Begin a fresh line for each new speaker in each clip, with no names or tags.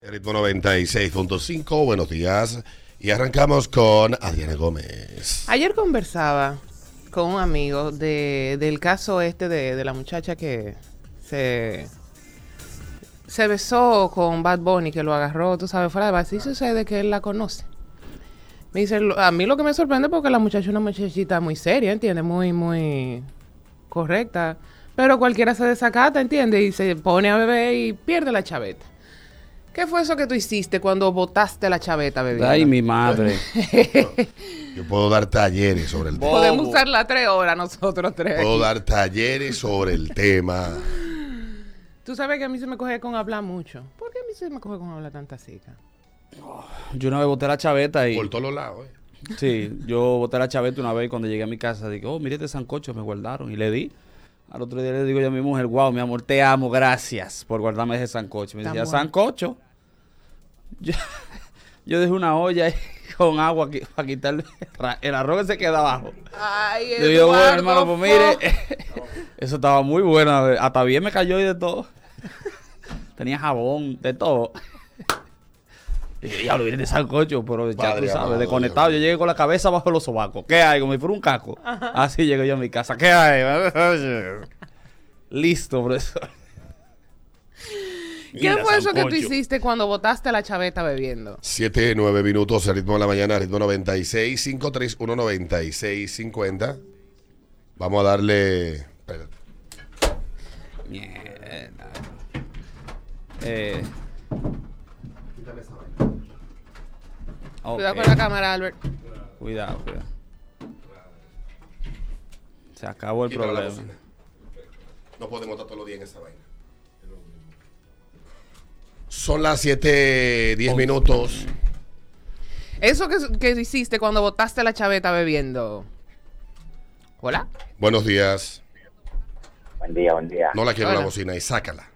Ritmo 96.5, buenos días. Y arrancamos con Adriana Gómez.
Ayer conversaba con un amigo de, del caso este de, de la muchacha que se, se besó con Bad Bunny, que lo agarró, tú sabes, fuera de base. Y sucede que él la conoce. Me dice, "Lo- a mí lo que me sorprende porque la muchacha es una muchachita muy seria, ¿entiendes? Muy, muy correcta. Pero cualquiera se desacata, ¿entiendes? Y se pone a beber y pierde la chaveta. ¿Qué fue eso que tú hiciste cuando botaste la chaveta, bebé?
Ay, mi madre.
Yo puedo dar talleres sobre el tema.
Podemos
Bobo.
usarla tres horas nosotros tres.
Puedo dar talleres sobre el tema.
Tú sabes que a mí se me coge con hablar mucho. ¿Por qué a mí se me coge con hablar tanta cica?
Yo una vez boté la chaveta y...
Por todos los lados, ¿eh?
Sí, yo boté la chaveta una vez y cuando llegué a mi casa dije, oh, mire este sancocho, me guardaron. Y le di. Al otro día le digo yo a mi mujer, wow, mi amor, te amo, gracias por guardarme ese sancocho. Me
Tan
decía,
bueno.
sancocho. Yo, yo dejé una olla ahí con agua aquí para quitarle el arroz que se queda abajo.
Ay,
Le digo, bueno, hermano, pues mire, eso estaba muy bueno. Hasta bien me cayó y de todo. Tenía jabón, de todo. Y dije, diablo, viene de sancocho, pero ya
Padre
tú sabes,
amado,
desconectado. Yo llegué con la cabeza bajo los sobacos. ¿Qué hay? Como si fuera un caco. Así llegué yo a mi casa. ¿Qué hay? Listo, profesor.
¿Qué fue eso que tú hiciste cuando botaste la chaveta bebiendo?
7, 9 minutos, el ritmo de la mañana, ritmo 96, 531 96 50. Vamos a darle. espérate.
Mierda. Eh. Ok.
Cuidado con la cámara, Albert.
Cuidado, cuidado. Se acabó el
Quítame
problema.
No podemos estar todos los días en esa vaina. Son las 7, 10 minutos.
Eso que, que hiciste cuando botaste la chaveta bebiendo. ¿Hola?
Buenos días.
Buen día, buen día.
No la quiero en la bocina y sácala.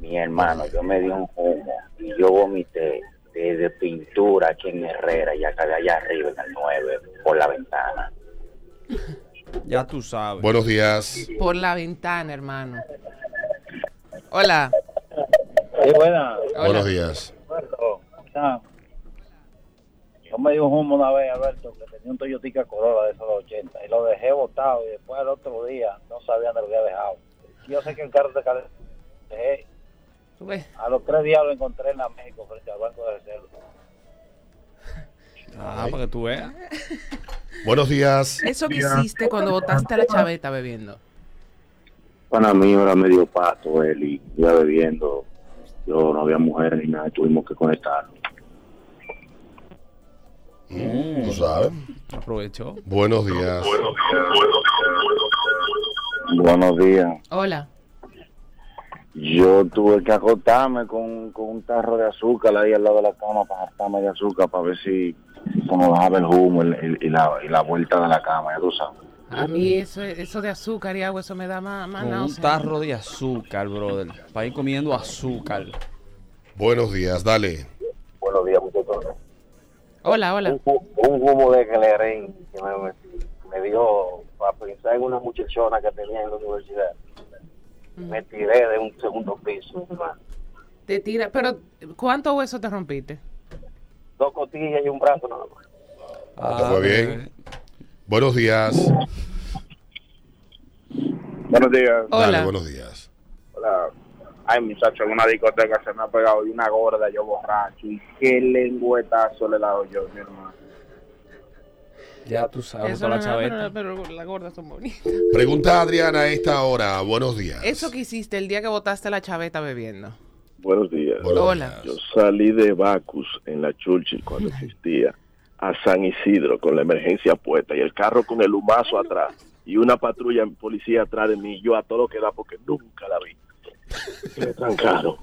Mi hermano, yo me di un humo y yo vomité desde pintura aquí en Herrera y acá de allá arriba en el 9 por la ventana.
Ya tú sabes.
Buenos días.
Por la ventana, hermano. Hola.
Sí, buena.
Hola.
Buenos días.
Alberto, Yo me di un humo una vez, Alberto, que tenía un Toyotica Corolla de esos de 80 y lo dejé botado y después al otro día no sabía dónde lo había dejado. Yo sé que el carro se cal- dejé. A los tres días lo encontré en la México frente al banco de reserva.
Ah, para que tú veas.
Buenos días.
Eso que hiciste cuando botaste la chaveta bebiendo.
Para mí era medio pato él y iba bebiendo. Yo no había mujeres ni nada, tuvimos que conectarnos.
Mm, ¿Tú sabes?
Aprovechó.
Buenos días.
Buenos días.
Hola.
Yo tuve que acostarme con, con un tarro de azúcar ahí al lado de la cama para hartarme de azúcar para ver si me bajaba el humo y, la, y la vuelta de la cama, ya tú sabes.
A mí eso, eso de azúcar y agua, eso me da más, más
Con un tarro de azúcar, brother. Para ir comiendo azúcar.
Buenos días. Dale.
Buenos días, muchachos.
Hola, hola.
un, hu- un humo de Clerén que me, me, me dio para pensar en una muchachona que tenía en la universidad. Me tiré de un segundo piso.
Te tira. Pero, ¿cuántos huesos te rompiste?
Dos costillas y un brazo nada más.
¿Te fue bien? Buenos días.
Buenos días.
Hola.
Dale, buenos días.
Hola. Ay, muchacho, en una discoteca se me ha pegado de una gorda, yo borracho. Y qué lengüetazo le he dado yo, mi hermano.
Ya tú sabes,
Eso
con la chaveta.
pero, pero las gordas son bonitas.
Pregunta a Adriana a esta hora. Buenos días.
Eso que hiciste el día que botaste la chaveta bebiendo.
Buenos días.
Buenos
Hola.
Yo salí de Bacus en la Churchill cuando existía a San Isidro con la emergencia puesta y el carro con el humazo atrás y una patrulla en policía atrás de mí. Yo a todo lo que da porque nunca la vi. Me trancaron.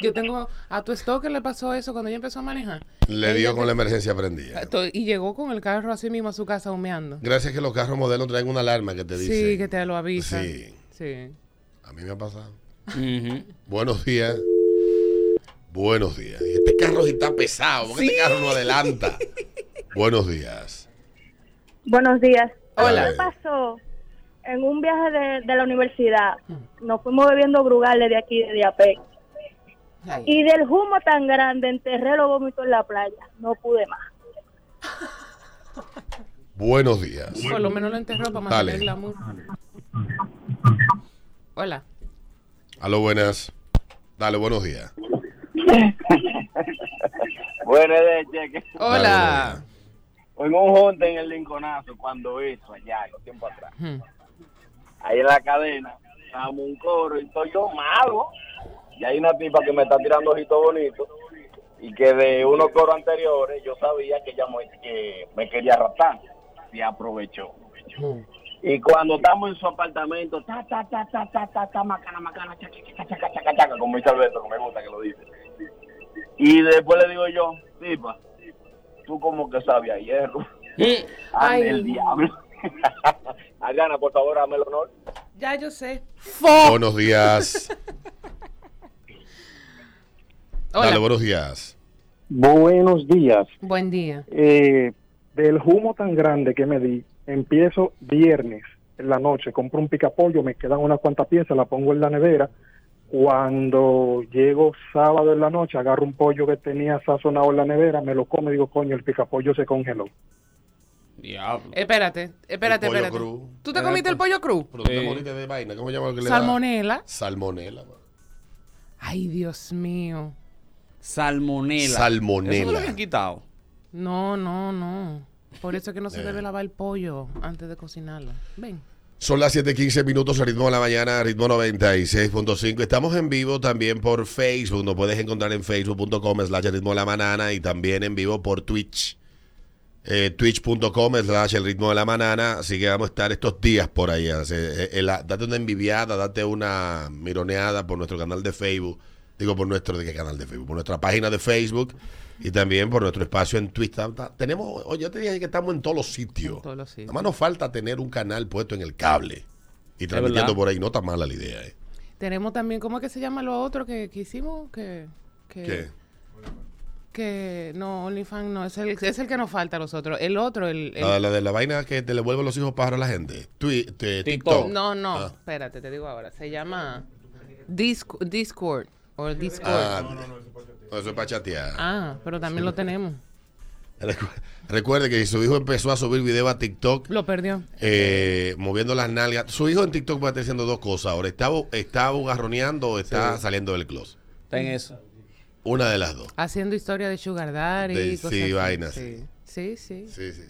Yo tengo. A tu stalker le pasó eso cuando ella empezó a manejar.
Le dio con la emergencia prendida.
Y llegó con el carro así mismo a su casa humeando.
Gracias que los carros modernos traen una alarma que te dice.
Sí, que te lo avisa.
Sí.
Sí.
A mí me ha pasado.
Ujú.
Buenos días. Buenos días. Este carro sí está pesado, porque este carro no adelanta. Buenos días.
Buenos días.
Hola.
¿Qué pasó? En un viaje de, de la universidad, nos fuimos bebiendo brugales de aquí, de Diapé. Y del humo tan grande enterré los vómitos en la playa. No pude más.
Buenos días.
Por lo menos lo enterró para mantener el glamour. Hola.
Aló, buenas. Dale, buenos días.
Buenas cheque.
Hola.
En un junte en el Lincolnazo, cuando eso, allá, los tiempos atrás.
Hmm.
Ahí en la cadena, estábamos un coro y estoy yo malo. Y hay una tipa que me está tirando ojitos bonitos. Y que de unos coros anteriores yo sabía que ella me, que me quería raptar. Y aprovechó. Y cuando estamos en su apartamento, ta, ta, ta, ta, ta, ta, ta, macana, macana, chaca, chaca, chaca, chaca, chaca, como dice Alberto, que me gusta que lo dice. Y después le digo yo, tipa, tú como que sabes a hierro.
Ay.
El diablo. Adriana, por favor, dame el honor.
Ya yo sé.
Buenos días.
Hola.
Dale, buenos días.
Buenos días.
Buen día.
Eh, del humo tan grande que me di, empiezo viernes en la noche, compro un picapollo, me quedan unas cuantas piezas, la pongo en la nevera. Cuando llego sábado en la noche, agarro un pollo que tenía sazonado en la nevera, me lo como y digo, coño, el picapollo se congeló.
Diablo.
Espérate, espérate, espérate.
cru.
¿Tú te comiste el pollo cru?
Pero tú te moriste de vaina. ¿Cómo se llama lo que le da?
Salmonela.
Salmonela. man.
Ay, Dios mío.
Salmonela.
Salmonela.
Eso no lo habían quitado.
No, no, no. Por eso es que no se
Eh.
debe lavar el pollo antes de cocinarlo. Ven.
Son las 7:15 minutos, ritmo de la mañana, ritmo 96.5. Estamos en vivo también por Facebook. Nos puedes encontrar en facebook.com slash ritmo de la manana y también en vivo por Twitch. Eh, Twitch.com slash el ritmo de la manana. Así que vamos a estar estos días por ahí. Eh, eh, date una envidiada, date una mironeada por nuestro canal de Facebook. Digo, por nuestro, ¿de qué canal de Facebook? Por nuestra página de Facebook y también por nuestro espacio en Twitter. Tenemos, oye, yo te dije que estamos en todos los sitios.
En todos los sitios.
Nada más nos falta tener un canal puesto en el cable y transmitiendo por ahí. No está mala la idea, ¿eh?
Tenemos también, ¿cómo es que se llama lo otro que, que hicimos? Que, que,
¿Qué?
que no, OnlyFans no, es el, es el que nos falta a los otros. El otro, el... el-
La, la de la vaina que te le vuelven los hijos pájaros a la gente. Twi- te- TikTok.
no, no,
Ah.
espérate, te digo ahora. Se llama Disc- Discord o Discord.
Ah,
Ah,
no, eso es para chatear.
pero también lo tenemos.
Recu- Recuerde que su hijo empezó a subir video a TikTok
Lo perdió.
eh, moviendo las nalgas. Su hijo en TikTok va a estar haciendo dos cosas ahora. ¿Está, está bugarroneando o está saliendo del closet?
Está en eso.
Una de las dos.
Haciendo historia de Sugar Daddy.
De-
y cosas
sí,
así.
vainas,
Sí, sí. sí.
Sí, sí.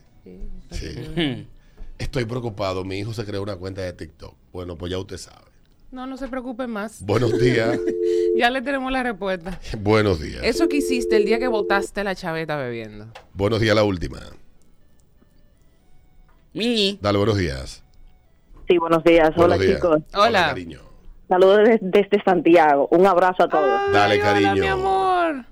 sí.
Sí. Estoy preocupado. Mi hijo se creó una cuenta de TikTok. Bueno, pues ya usted sabe.
No, no se preocupen más.
Buenos días.
Ya le tenemos la respuesta.
Buenos días.
Eso que hiciste el día que botaste la chaveta bebiendo.
Buenos días, la última.
Miñi.
Dale, buenos días.
Sí, buenos días.
Buenos
Hola,
días.
chicos.
Hola.
cariño.
Saludos desde, desde Santiago. Un abrazo a todos.
Dale,
Ay, hola,
cariño.
mi amor.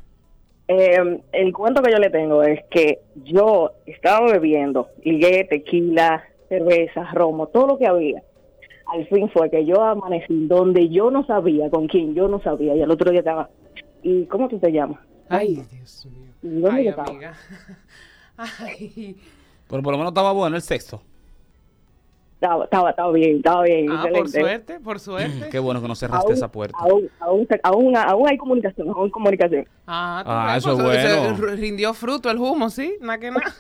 Eh, el cuento que yo le tengo es que yo estaba bebiendo, ligué tequila, cerveza, romo, todo lo que había. Al fin fue que yo amanecí donde yo no sabía, con quién yo no sabía, y el otro día estaba. ¿Y cómo tú te llamas?
Ay, Dios mío.
¿Y dónde
Ay,
yo estaba?
Ay.
Pero por lo menos estaba bueno el sexto.
Estaba, estaba, estaba bien, estaba bien.
Ah, por suerte, por suerte.
Qué bueno que no cerraste
Aún,
esa puerta.
aún, aún, aún, aún hay comunicación, aún hay comunicación.
Ah,
Ah, eso es bueno.
se rindió fruto el humo, ¿sí? Nada que nada.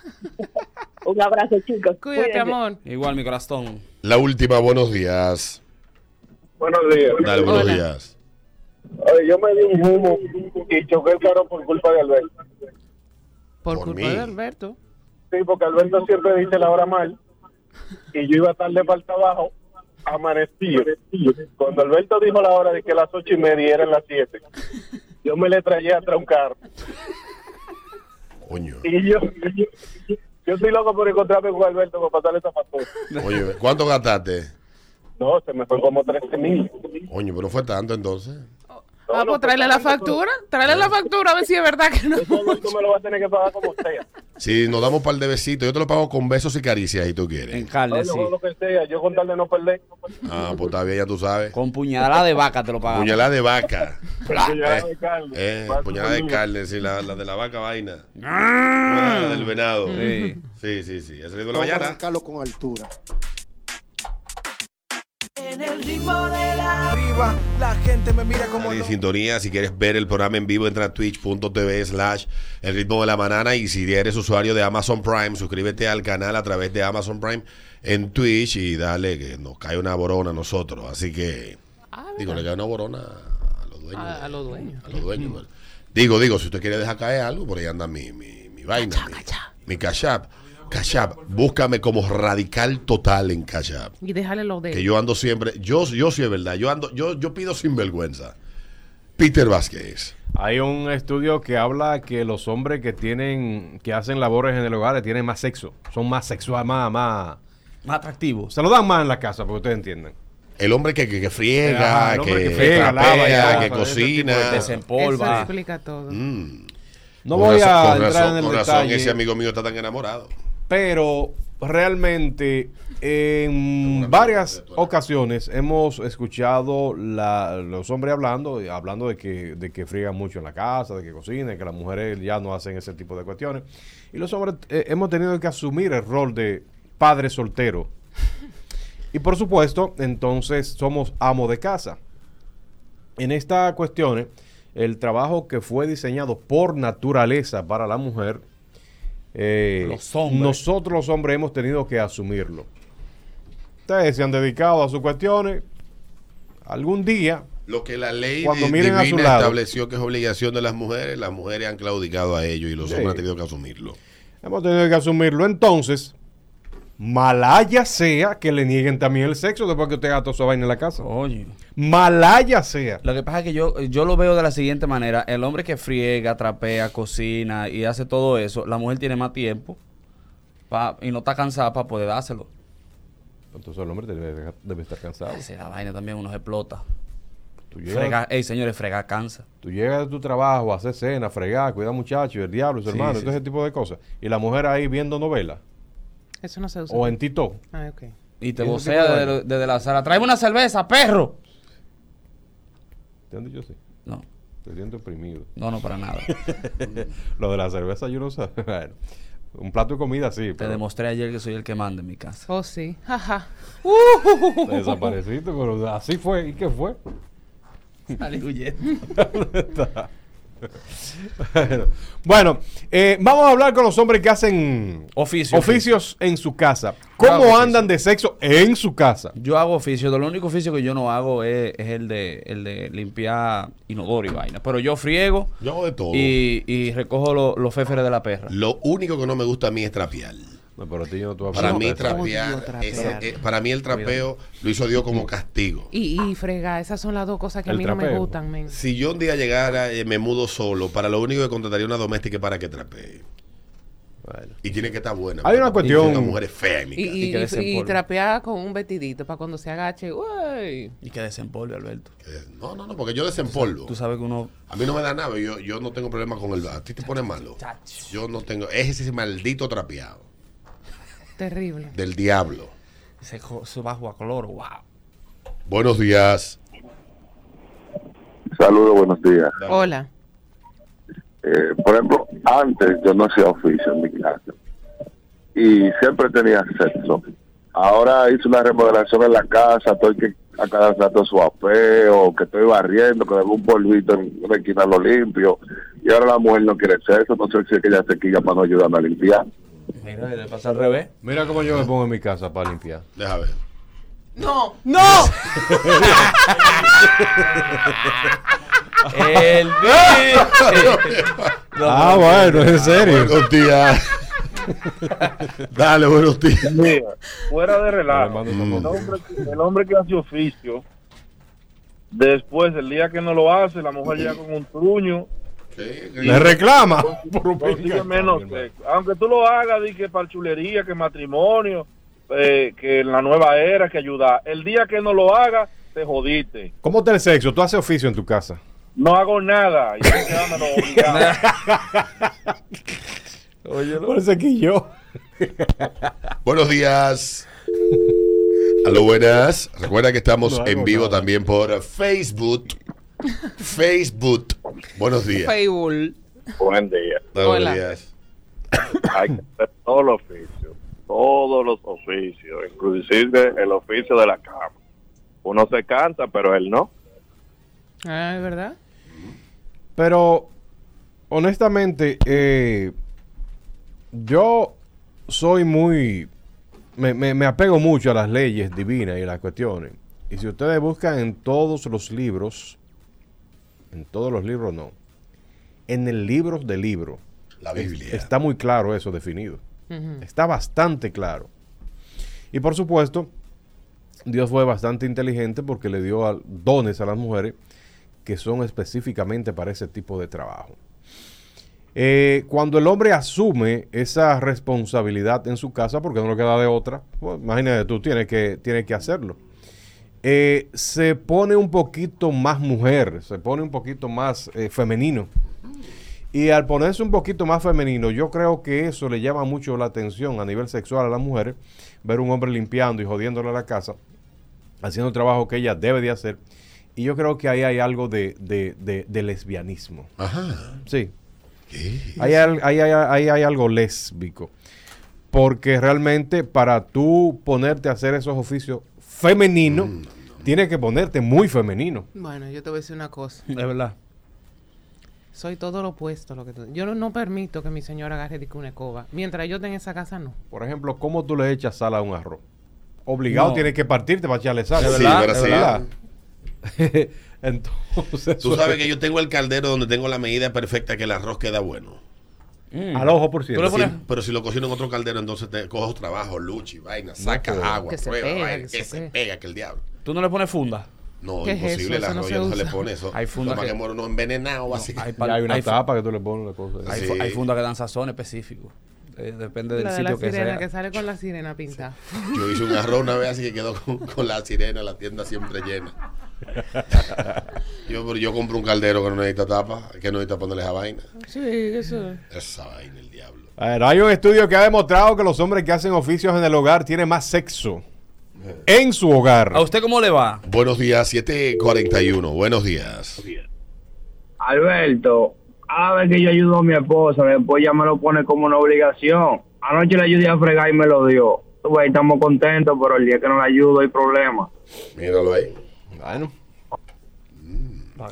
Un abrazo, chicos.
Cuídate,
Cuídense.
amor.
Igual mi corazón.
La última, buenos días.
Buenos días.
Dale, buenos
Hola.
días.
Oye, yo me di un humo y choqué el carro por culpa de Alberto.
Por,
Por
culpa
mí.
de Alberto.
Sí, porque Alberto siempre dice la hora mal. Y yo iba tarde para el trabajo, amanecido. Cuando Alberto dijo la hora de que las ocho y media eran las siete, yo me le traía atrás un carro.
Coño.
Y yo, yo, yo estoy loco por encontrarme con Alberto para pasarle esa factura.
Oye, ¿cuánto gastaste?
No, se me fue como 13 mil.
Coño, pero fue tanto entonces.
Ah, pues tráele la factura. Tráele la factura a ver si es verdad que no.
Todo esto me lo va a tener que pagar como sea.
Si nos damos par de besitos, yo te lo pago con besos y caricias si tú
En
quieres.
carne,
Oye,
sí.
yo lo que sea, yo con tal de no perder.
Ah, pues está bien, ya tú sabes.
Con puñalada de vaca te lo pagamos.
Puñalada de vaca.
Puñalada de carne.
Eh,
Paso
puñalada de carne, sí, la, la de la vaca vaina. La del venado.
Sí.
Sí, sí, sí. ¿Es el ritmo de la mañana?
Carlos con altura. En el ritmo de la arriba, la gente me mira como
En sintonía, si quieres ver el programa en vivo, entra a twitch.tv slash el ritmo de la banana y si eres usuario de Amazon Prime, suscríbete al canal a través de Amazon Prime en Twitch y dale que nos cae una borona a nosotros. Así que, digo, le cae una borona a los dueños.
A, a los dueños.
a los dueños. bueno. Digo, digo, si usted quiere dejar caer algo, por ahí anda mi, mi, mi vaina, mi, mi Cash App. Cash App, búscame como radical total en Cash App.
Y déjale los dedos.
Que yo ando siempre, yo, yo sí es verdad, yo ando, yo, yo pido sin vergüenza. Peter Vázquez.
Hay un estudio que habla que los hombres que tienen, que hacen labores en el hogar tienen más sexo, son más sexuales, más, más,
Más atractivos.
se lo dan más en la casa, porque ustedes entienden.
El hombre que, que, que friega,
Ajá,
que,
que friega,
trapea,
lava, ya,
que cocina.
de-
Desempolva.
Eso explica todo.
Mm.
No
Con
voy
razón-
a entrar
razón-
en el
con razón
detalle.
ese amigo mío está tan enamorado.
Pero realmente en varias ocasiones hemos escuchado la- los hombres hablando, hablando de que, de que friegan mucho en la casa, de que cocinan, que las mujeres ya no hacen ese tipo de cuestiones. Y los hombres eh, hemos tenido que asumir el rol de padre soltero. Y por supuesto, entonces somos amo de casa. En esta cuestión, el trabajo que fue diseñado por naturaleza para la mujer, eh,
Los hombres.
nosotros los hombres hemos tenido que asumirlo. Ustedes se han dedicado a sus cuestiones. Algún día,
Lo que la ley
Cuando miren a su
divina
lado.
estableció que es obligación de las mujeres, las mujeres han claudicado a ello y los
Sí.
hombres han tenido que asumirlo.
hemos tenido que asumirlo. Entonces, malaya sea que le nieguen también el sexo después que usted haga toda su vaina en la casa.
Oye.
Malaya sea.
Lo que pasa es que yo, yo lo veo de la siguiente manera. El hombre que friega, trapea, cocina y hace todo eso, la mujer tiene más tiempo pa- y no está cansada para poder dárselo.
Entonces el hombre debe, debe estar cansado.
Esa es la vaina también, uno se explota.
Tú llegas,
Frega, ey, señores, fregar cansa.
tú llegas de tu trabajo, a hacer cena, fregar, cuidar muchachos, el diablo, su
Sí,
hermano,
sí,
todo ese tipo de cosas. Y la mujer ahí viendo novelas.
Eso no se usa.
O en Tito.
Ah, ok.
Y te
¿Y ese
vocea desde, la sala. Tráeme una cerveza, perro.
¿Te han dicho así?
No,
Te siento oprimido.
no, no, para nada.
Lo de la cerveza yo no sé. Bueno, un plato de comida sí,
Te
pero
demostré ayer que soy el que manda en mi casa.
Oh, sí. Jaja.
te desapareciste, pero así fue. ¿Y qué fue?
Salí huyendo.
¿Dónde está? Bueno, bueno, eh, vamos a hablar con los hombres que hacen
Oficio.
oficios en su casa. ¿Cómo
oficio.
andan de sexo en su casa?
Yo hago oficio. Lo único oficio que yo no hago es, es el de el de limpiar inodoro y vaina. Pero yo friego
Yo hago de todo.
y, y recojo lo- los féferes de la perra.
Lo único que no me gusta a mí es trapear.
No, pero ti no
Para mí trapear, eh, para mí el trapeo lo hizo Dios como castigo.
Y, y frega, esas son las dos cosas que a mí no me gustan, men.
Si yo un día llegara y me mudo solo, para lo único que contrataría una doméstica para que trapee.
Bueno.
Y tiene que estar buena.
Hay una cuestión-
Una mujer es fea en mi
Y,
casa.
y, trapear con un vestidito para cuando se agache. Uy.
Y que desempolve, Alberto.
Eh, No, no, no, porque yo desempolvo.
Tú sabes que uno...
A mí no me da nada, yo, yo no tengo problema con el... A ti te pone malo. Yo no tengo... Es ese maldito trapeado
Terrible.
del diablo.
Se, jo- se bajo a color, wow.
Buenos días.
Saludos, buenos días.
Hola.
Eh, por ejemplo, antes yo no hacía oficio en mi casa y siempre tenía sexo. Ahora hice una remodelación en la casa, estoy que a cada rato suapeo, que estoy barriendo, que un polvito en una esquina lo limpio. Y ahora la mujer no quiere sexo, no sé si es que ella se quilla para no ayudarme a limpiar.
Mira, le pasa al revés.
Mira cómo yo me pongo en mi casa para limpiar.
Deja ver.
No.
¡No! El
Ah, bueno, en serio.
Buenos días. Dale, buenos días.
Mira, fuera de relajo, el hombre, el hombre que hace oficio, después, el día que no lo hace, la mujer llega con un truño,
Le reclama. por
menos sexo. Aunque tú lo hagas, di que para chulería, que matrimonio, eh, que en la nueva era, que ayuda. El día que no lo haga, te jodiste.
¿Cómo está el sexo? ¿Tú haces oficio en tu casa?
No hago nada. Y obligado.
Parece que yo.
Buenos días. Aló, buenas. Recuerda que estamos
No
en vivo
nada.
también por Facebook. Facebook. Buenos días.
Facebook.
Buen día.
Buenos
Hola.
días.
Hay que hacer todos los oficios, todos los oficios, inclusive el oficio de la cama.
Uno se cansa, pero él no.
Ah, ¿es verdad?
Pero, honestamente, eh, yo soy muy... Me, me- me apego mucho a las leyes divinas y las cuestiones. Y si ustedes buscan en todos los libros, en todos los libros no, en el libro de libro,
La Biblia.
está muy claro eso definido. Está bastante claro. Y por supuesto, Dios fue bastante inteligente porque le dio dones a las mujeres que son específicamente para ese tipo de trabajo. Eh, cuando el hombre asume esa responsabilidad en su casa, porque no le queda de otra, pues, imagínate tú, tienes que, tienes que hacerlo. Eh, se pone un poquito más mujer, se pone un poquito más eh, femenino. Y al ponerse un poquito más femenino, yo creo que eso le llama mucho la atención a nivel sexual a las mujeres, ver un hombre limpiando y jodiéndole a la casa, haciendo el trabajo que ella debe de hacer. Y yo creo que ahí hay algo de, de- de- de lesbianismo.
Ajá.
Sí. Ahí hay, ahí hay- ahí hay algo lésbico. Porque realmente para tú ponerte a hacer esos oficios femeninos, tienes que ponerte muy femenino.
Bueno, yo te voy a decir una cosa.
Es verdad.
Soy todo lo opuesto a lo que tú. Yo no, no permito que mi señora agarre de una escoba. Mientras yo esté en esa casa, no.
Por ejemplo, ¿cómo tú le echas sal a un arroz? Obligado
No.
tienes que partirte para echarle sal.
Sí,
¿Es verdad?
pero
¿Es
sí.
verdad? Entonces,
Tú sabes que yo tengo el caldero donde tengo la medida perfecta que el arroz queda bueno.
Al ojo por ciento.
Sí, pero si lo cocino en otro caldero, entonces te cojo trabajo, luchi, vaina, saca agua,
Que se
prueba,
pega,
vaina,
que
que,
se
se
pega.
que el diablo.
¿Tú no le pones funda?
No,
¿Qué es
imposible,
eso?
el
Eso no
arroz
se
ya no se le pone eso.
Hay funda que-
que muero no envenenado, básicamente.
Ya hay una
hay fu-
tapa que tú le pones la cosa.
Hay,
Sí.
fu- hay fundas que dan sazón específico. Eh, depende del
La de la
sitio que
sirena,
sea.
que sale con la sirena pintada.
Yo hice un arroz una vez así que quedó con, con la sirena, la tienda siempre llena. Yo, pero yo compro un caldero que no necesita tapa, que no necesita ponerle esa vaina.
Sí, eso.
Esa vaina, el diablo.
A ver, hay un estudio que ha demostrado que los hombres que hacen oficios en el hogar tienen más sexo en su hogar.
¿A usted cómo le va?
Buenos días, 741. Buenos días.
Alberto, a ver que yo ayudo a mi esposa, después ya me lo pone como una obligación. Anoche le ayudé a fregar y me lo dio. Estamos contentos, pero el día que no le ayudo hay problema.
Míralo ahí.
Bueno.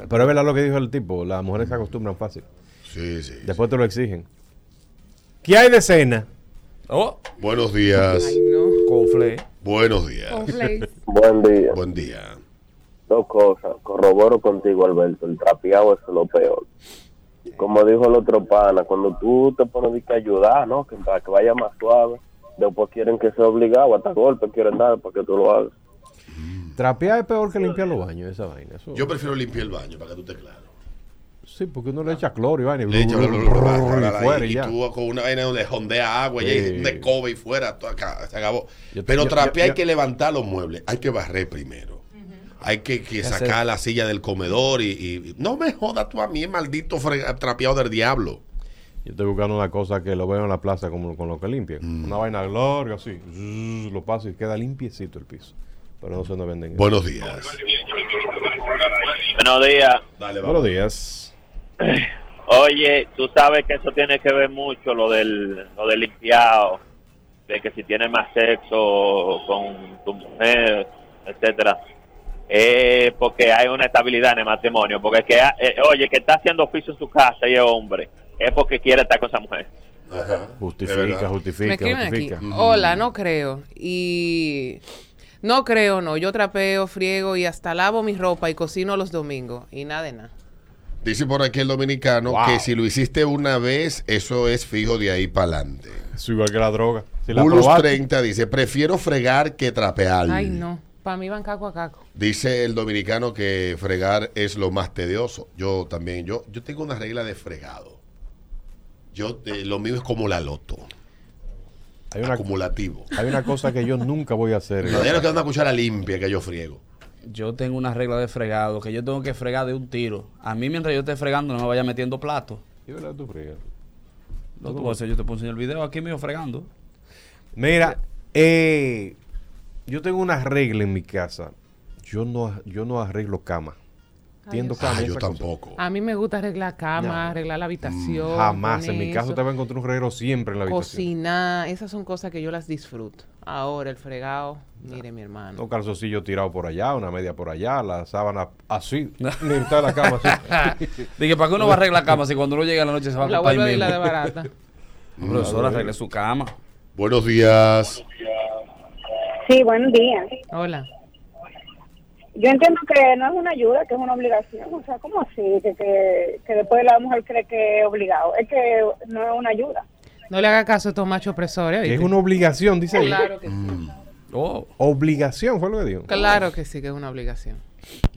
Pero es verdad lo que dijo el tipo, las mujeres se acostumbran fácil.
Sí, sí.
Después te lo exigen. ¿Qué hay de cena?
Oh.
Buenos días.
Confle.
Buenos días.
Buen día.
Buen día.
Dos cosas. Corroboro contigo, Alberto. El trapeado es lo peor. Como dijo el otro pana, cuando tú te pones de que ayudar, ¿no? Que para que vaya más suave, después quieren que sea obligado, hasta golpe quieren dar para que tú lo hagas. Mm.
Trapear es peor que limpiar los baños, esa vaina.
Yo prefiero limpiar el baño, para que tú te claro.
Sí, porque uno le echa cloro y vaina.
Le echa cloro
y
tú con una vaina donde jondea agua y ahí una escoba y fuera, se acabó. Pero trapear hay que levantar los muebles, hay que barrer primero. Hay que, sacar la silla del comedor y, No me jodas tú a mí, maldito trapeado del diablo.
Yo estoy buscando una cosa que lo veo en la plaza como con lo que limpian.
Mm.
Una vaina gloria, así. Lo paso y queda limpiecito el piso. Pero no se nos venden.
Buenos días.
Buenos días.
Buenos días.
Oye, tú sabes que eso tiene que ver mucho lo del, lo del limpiado, de que si tienes más sexo con tu mujer, etcétera, eh, porque hay una estabilidad en el matrimonio, porque que, eh, oye, que está haciendo oficio en su casa y es hombre, es porque quiere estar con esa mujer.
Justifica,
Me
justifica,
escriben aquí.
justifica.
Hola, no creo. Y no creo, no. Yo trapeo, friego y hasta lavo mi ropa y cocino los domingos. Y nada de nada.
Dice por aquí el dominicano
Wow.
que si lo hiciste una vez, eso es fijo de ahí para adelante.
Es igual que la droga. Si la
Bulus
probaste-
30 dice, prefiero fregar que trapear.
Ay, no. Para mí van caco a caco.
Dice el dominicano que fregar es lo más tedioso. Yo también, yo, yo tengo una regla de fregado. Yo, eh, lo mío es como la loto.
Hay una,
Acumulativo.
hay una cosa que yo nunca voy a hacer.
No que una cuchara limpia que yo friego.
Yo tengo una regla de fregado, que yo tengo que fregar de un tiro. A mí mientras yo esté fregando no me vaya metiendo plato.
¿Y verdad tú fregas?
No, tú vas a hacer, yo te puedo enseñar el video aquí mío fregando.
Mira, eh, yo tengo una regla en mi casa. Yo no, yo no arreglo cama. Tiendo.
Ah, yo
cosa.
tampoco.
A mí me gusta arreglar cama,
No.
arreglar la habitación.
Jamás. En mi casa
eso,
te va a encontrar un reguero siempre en la habitación.
Cocinar. Esas son cosas que yo las disfruto. Ahora el fregado, mire mi hermano.
Un calzoncillo tirado por allá, una media por allá, la sábana así, en la cama así.
Dije, ¿para qué uno va a arreglar la cama si cuando uno llega a la noche se va a
La
acostar ahí
vuelve y la de barata.
Profesor, arregle su cama.
Buenos días.
Sí, buenos días.
Hola.
Yo entiendo que no es una ayuda, que es una obligación. O sea, ¿cómo así? Que, que, que después la mujer cree que es obligado. Es que no es una ayuda.
No le haga caso a estos machos opresores.
Es una obligación, dice ella.
Claro que sí.
Oh.
Obligación fue lo que dijo.
Claro que sí, que es una obligación.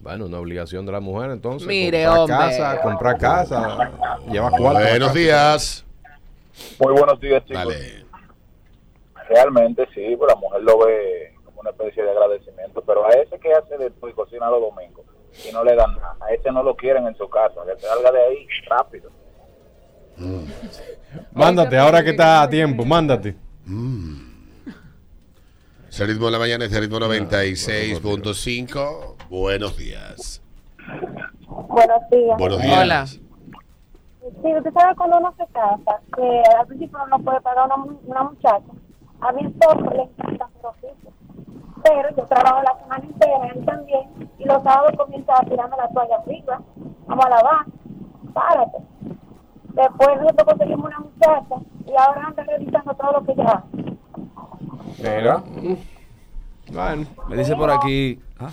Bueno, una obligación de la mujer entonces.
Mire,
comprar
hombre.
casa, comprar casa, llevar cuarto. a la
Buenos
casa.
días.
Muy buenos días, chicos.
Dale.
Realmente sí, pues la mujer lo ve una especie de agradecimiento, pero a ese que hace de todo y cocina los domingos y no le dan nada, a ese no lo quieren en su casa, que salga de ahí rápido.
Mándate, ahora que está a tiempo, mándate.
Ese ritmo de la mañana es el ritmo 96.5. Buenos días.
Buenos días.
Buenos días.
Hola.
Sí, usted sabe cuando uno se casa, que al principio uno no puede pagar una, una muchacha. A mi esposo le encanta hacer oficio. Pero yo trabajo la semana entera, él también, y los sábados comienza a tirarme la toalla arriba. Vamos a lavar. Párate. Después nosotros conseguimos una muchacha y ahora anda revisando todo lo que ella hace.
Mira.
Bueno.
Me dice por aquí. ah,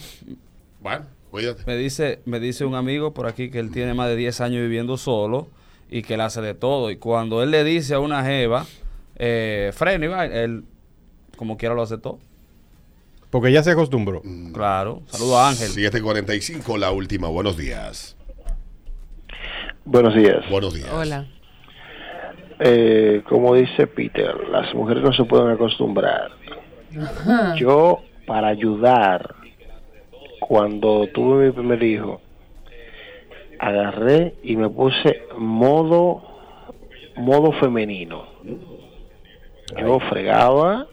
Bueno, cuídate.
Me dice, me dice un amigo por aquí que él tiene más de 10 años viviendo solo y que él hace de todo. Y cuando él le dice a una jeva, eh, freno y va, él como quiera lo aceptó.
Porque ya se acostumbró.
Claro. Saludo a Ángel.
7.45, la última. Buenos días.
Buenos días.
Buenos días.
Hola.
Eh, como dice Peter, las mujeres no se pueden acostumbrar.
Ajá.
Yo, para ayudar, cuando tuve mi primer hijo, agarré y me puse modo modo femenino. Yo fregaba,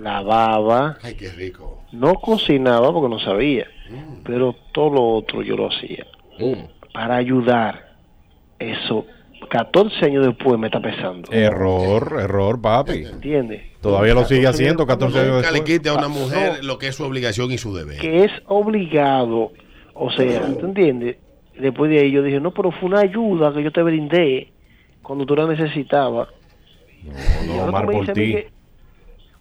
lavaba,
Ay, qué rico.
no cocinaba porque no sabía, pero todo lo otro yo lo hacía para ayudar. Eso, 14 años después me está pesando.
Error, error, papi.
¿Entiendes?
Todavía lo sigue haciendo 14 años
Nunca le
después.
quite a una
Ah,
mujer
no.
lo que es su obligación y su deber.
que es obligado, o sea, ¿tú entiendes? Después de ahí yo dije, no, pero fue una ayuda que yo te brindé cuando tú la necesitabas.
No, Omar,
me
por ti.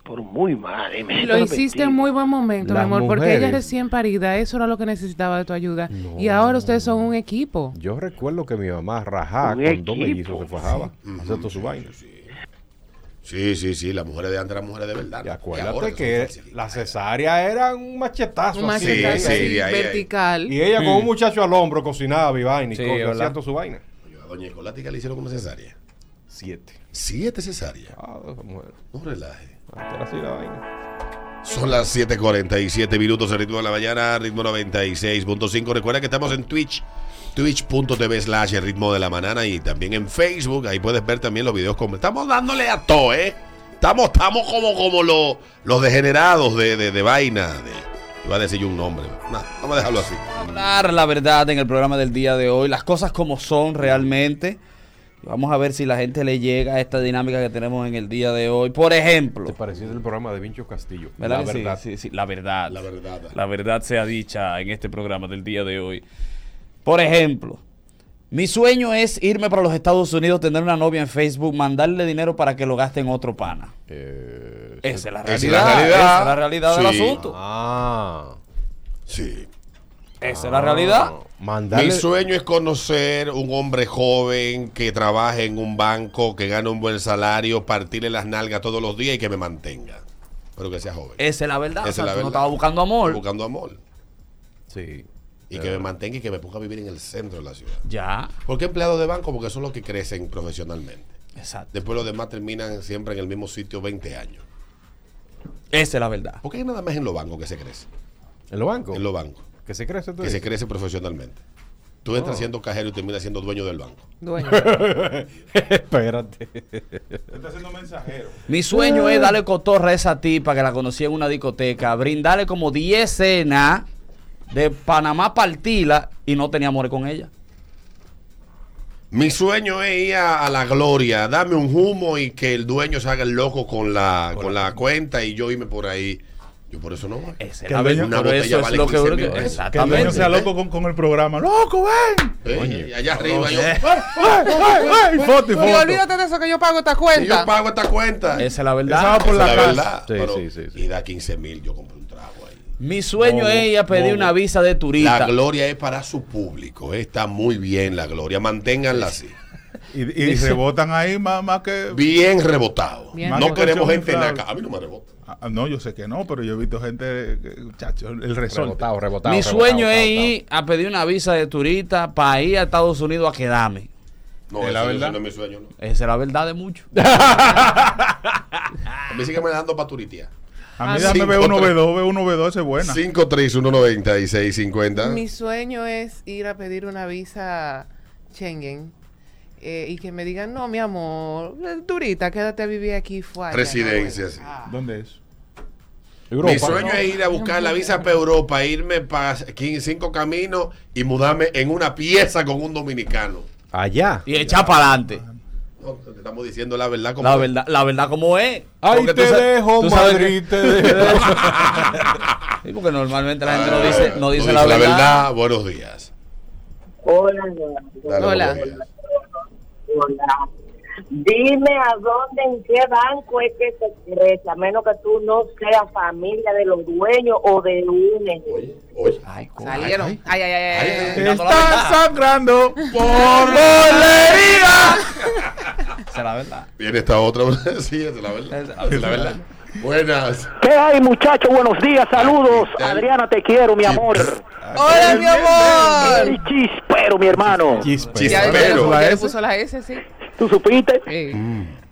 Por muy mal. eh, me siento
Lo hiciste en muy buen momento, mi amor, porque ella recién parida, eso era lo que necesitaba de tu ayuda. y ahora ustedes son un equipo.
Yo recuerdo que mi mamá rajaba con dos mellizos, se fajaba. Hacer toda su vaina.
Sí, sí, sí. Las mujeres de antes eran mujeres de verdad.
Y acuérdate que la cesárea era un machetazo.
Un
así.
machetazo
sí,
así,
de ahí, ahí.
vertical.
Y ella con un muchacho al hombro cocinaba y vaina y
Sí,
su vaina.
A doña Nicolática le hicieron como cesárea.
Siete.
Siete cesáreas.
Ah, mujer.
No relaje.
Así la vaina.
Son las 7:47 minutos, el ritmo de la mañana, ritmo 96.5. Recuerda que estamos en Twitch, twitch.tv slash el ritmo de la mañana y también en Facebook. Ahí puedes ver también los videos. Como, estamos dándole a todo, ¿eh? Estamos, estamos como, como los, los degenerados de, de, de vaina. De, iba a decir yo un nombre. No, vamos a dejarlo así.
Hablar la verdad en el programa del día de hoy, las cosas como son realmente. Vamos a ver si la gente le llega a esta dinámica que tenemos en el día de hoy. Por ejemplo,
Te parecía el programa de Vincho Castillo.
¿verdad
La
sí?
verdad.
Sí, sí, la verdad.
La verdad.
La verdad sea dicha en este programa del día de hoy. Por ejemplo, mi sueño es irme para los Estados Unidos, tener una novia en Facebook, mandarle dinero para que lo gaste en otro pana.
Eh,
Esa es la
Esa es
realidad.
la realidad.
Esa es la realidad del asunto.
Ah.
Sí.
Esa es la realidad.
Mandarle.
Mi sueño es conocer un hombre joven que trabaje en un banco, que gane un buen salario, partirle las nalgas todos los días y que me mantenga. Pero que sea joven.
Esa es la verdad.
Esa
O sea,
es la
tú no
verdad.
estabas buscando amor.
Buscando amor.
Sí.
Y que me mantenga y que me ponga a vivir en el centro de la ciudad.
Ya.
¿Por qué empleados de banco? Porque son los que crecen profesionalmente.
Exacto.
Después los demás terminan siempre en el mismo sitio 20 años.
Esa es la verdad.
¿Por qué nada más en los bancos que se crece?
¿En los bancos?
En los bancos.
¿Que se crece tú
Que se crece profesionalmente. Tú entras
Oh.
siendo cajero y terminas siendo dueño del banco.
Dueño.
Espérate.
Está siendo mensajero.
Mi sueño es darle cotorra a esa tipa que la conocí en una discoteca, brindarle como 10 cenas de Panamá partila y no tenía amor con ella.
Mi sueño es ir a, a la gloria, dame un humo y que el dueño se haga el loco con la, con la cuenta y yo irme por ahí. Yo por eso no voy.
Esa
es la verdad,
una botella
eso es
vale
lo que
15
uno
mil
que-
pesos.
Que el dueño
Exactamente.
sea loco con, con el programa. ¡Loco, ven!
Eh, y allá arriba yo,
¡Ay, ay, ay! Foto y
Y
foto.
olvídate de eso que yo pago esta cuenta.
yo pago esta cuenta.
Esa es la verdad.
Esa por
Esa
la
la verdad.
Sí,
pero-
sí, sí, sí.
Y da 15 mil, yo compro un trago ahí.
Mi sueño es ir a pedir una visa de
La
turista.
gloria es para su público. eh, Está muy bien la gloria. Manténganla así.
Y, y rebotan ahí más, más que.
Bien rebotado.
Bien
no queremos gente en la. A mí no me rebota.
Ah, No, yo sé que no, pero yo he visto gente, que, muchacho, el resorte.
Rebotado, rebotado.
Mi
rebotado,
sueño es
rebotado.
ir a pedir una visa de turista para ir a Estados Unidos a quedarme.
No,
¿Es la verdad?
no es mi sueño. No.
Esa es la verdad de muchos.
A mí sigue me dando para turitea.
A mí
Ah,
dame
sí.
B1, B2, B1, B2, esa es buena.
5319650.
Mi sueño es ir a pedir una visa Schengen eh, y que me digan, no, mi amor, turista, quédate a vivir aquí fuera.
Residencia, sí.
¿Dónde es?
Europa.
Mi sueño es ir a buscar la visa para Europa, irme para cinco caminos y mudarme en una pieza con un dominicano.
Allá.
Y echar para adelante.
No, te estamos diciendo la verdad como
La
es.
verdad, la verdad como es.
Ahí te
sa-
dejo, Madrid, te dejo.
Sí, porque normalmente la gente
Ah,
no dice, no dice la verdad.
Buenos días.
Hola,
Dale,
Hola.
buenos días.
Hola. Dime a dónde, en qué banco es que se crece, a menos que tú no seas familia de los dueños o de un
Oye, oye.
Ay,
Salieron. Ay, ay, ay, ay, ay, ay.
Dando la
Está
verdad.
sangrando por
¡Bolería! Esa es la verdad.
Viene esta otra. sí, es la verdad. Es la verdad. Buenas.
¿Qué hay, muchachos? Buenos días, saludos. Adriana, te quiero, mi amor.
Hola, mi amor.
El chispero, mi hermano.
Chispero.
ya
La
le
S.
puso la S, sí.
¿Tú supiste?
Sí.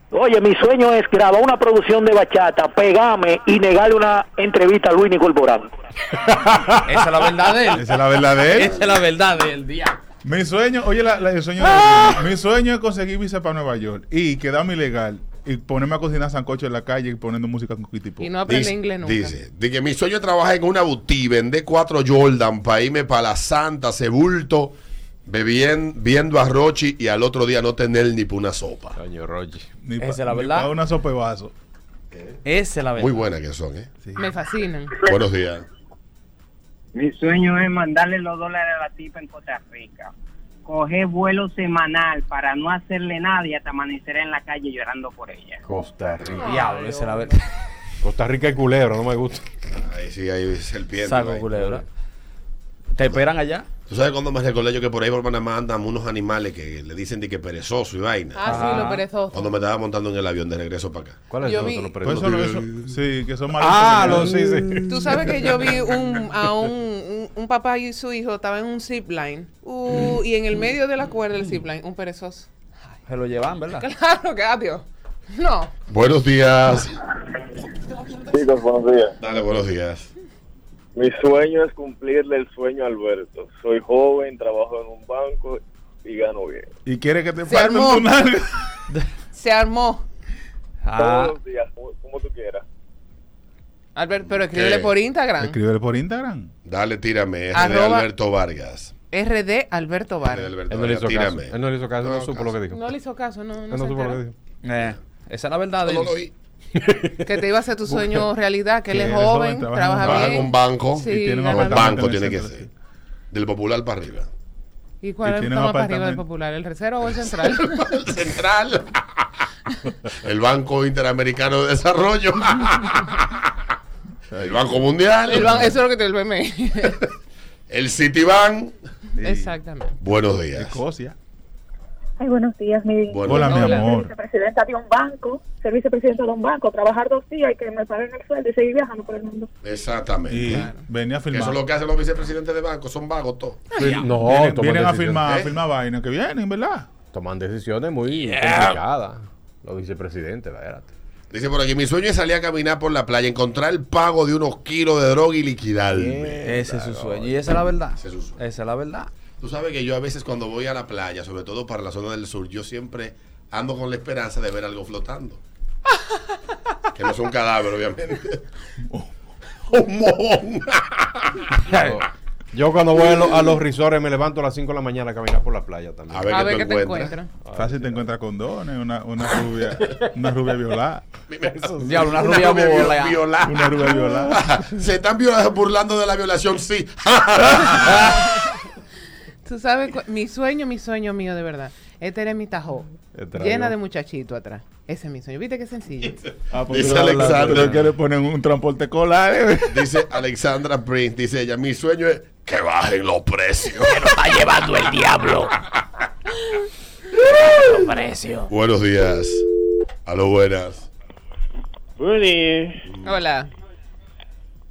Oye, mi sueño es grabar una producción de bachata, pegarme y negarle una entrevista a Luis Nicol Borán.
Esa es la verdad de él.
Esa es la verdad de él.
Esa es la verdad del día.
Mi sueño, oye, la, la- el sueño de- mi sueño es conseguir visa para Nueva York y quedarme ilegal y ponerme a cocinar sancocho en la calle y poniendo música con Kitty Pop.
Y no aprende
Dice,
inglés nunca.
dice, de que mi sueño es trabajar en una boutique, vender cuatro Jordan para irme para la Santa, Sebulto, bebiendo, viendo a Rochi y al otro día no tener ni para una sopa.
Coño, Rochi.
Ni
Esa es la verdad.
una sopa de vaso.
Esa es la verdad.
Muy buenas que son, ¿eh?
Me fascinan.
Buenos días.
Mi sueño es mandarle los dólares a la tipa en Costa Rica. Coger vuelo semanal para no hacerle nada y hasta amanecer en la calle llorando por ella.
Costa Rica.
Diablo, esa es la verdad.
Costa Rica y culebro, no me gusta.
Ahí sí hay serpientes.
Saco
ahí.
culebra. ¿Te esperan allá?
¿Tú sabes cuándo me recordé yo que por ahí por Panamá andan unos animales que le dicen de que perezoso y vaina?
Ah, sí,
Ajá.
lo perezoso.
Cuando me estaba montando en el avión de regreso para acá.
¿Cuáles
Yo
son
vi-
los
Pues eso, eso- sí, que son malos.
Ah, los sí, sí.
Tú sabes que yo vi un, a un, un, un papá y su hijo estaban en un zipline. Uh, y en el medio de la cuerda del zipline, un perezoso.
Se lo llevan, ¿verdad?
Claro que adiós. No.
Buenos días.
Chicos, buenos días.
Dale, buenos días.
Mi sueño es cumplirle el sueño a Alberto. Soy joven, trabajo en un banco y gano bien.
Y quiere que te
armó.
tu nalga.
Se armó.
Ah,
Todos los días, como, como tú quieras.
Albert, pero escríbele
¿Qué?
por Instagram.
Escríbele por Instagram.
Dale, tírame. RD
Arroba-
Alberto Vargas.
RD Alberto
RD
Bar.
Alberto
Él no le hizo
Vargas,
caso. Él no le hizo caso, no,
No,
supo
caso.
lo que dijo.
No le hizo caso, no, no,
Él no supo lo que dijo.
eh, esa es la verdad
No.
Que te iba a hacer tu sueño realidad, que él es
joven,
joven,
trabaja
trabaja
Trabaja en
bien.
un banco.
Sí,
y tiene un
bien.
banco
en el
tiene que ser. Del popular para arriba.
¿Y cuál
Y
es más para arriba del popular? ¿El tercero o el central?
El Central. El Banco Interamericano de Desarrollo. El Banco Mundial.
El ban- eso es lo que te el BME.
El Citibank.
Exactamente.
Buenos días.
Escocia.
Ay, buenos días, mi
Buenos
Hola, mi amor.
vicepresidenta de un banco, ser vicepresidenta de un banco, trabajar dos días y que me paguen el sueldo y seguir viajando por el mundo.
Exactamente.
Y venía a
Que
filmar.
eso es lo que hacen los vicepresidentes de banco. Son vagos todos.
No,
vienen, vienen a a
¿Eh?
filmar vaina que vienen, ¿verdad?
Toman decisiones muy complicadas. Los vicepresidentes, espérate.
Dice por aquí, mi sueño es salir a caminar por la playa, encontrar el pago de unos kilos de droga y liquidarme.
Ese es su sueño. Y esa es la verdad.
Ese es su sueño.
Esa es la verdad.
Tú sabes que yo a veces cuando voy a la playa, sobre todo para la zona del sur, yo siempre ando con la esperanza de ver algo flotando. que no es un cadáver, obviamente. un mojón.
Yo cuando voy a, lo- a los risores me levanto a las 5 de la mañana a caminar por la playa también.
A ver
A
qué
ver
tú
qué te
encuentras.
Fácil te encuentras condones, una, una rubia, una rubia violada.
Diablo, una rubia
violada.
Una rubia violada.
Se están burlando de la violación, sí.
Tú sabes, cu- mi sueño, mi sueño mío de verdad, es tener mi tajo
Este
llena de muchachitos atrás. Ese es mi sueño. ¿Viste qué sencillo?
Ah, pues
Dice Alexandra.
tú le poner un transporte escolar. eh.
Dice Alexandra Prince, dice ella, mi sueño es que bajen los precios.
está llevando el diablo. precio.
Buenos días. A lo buenas.
Hola.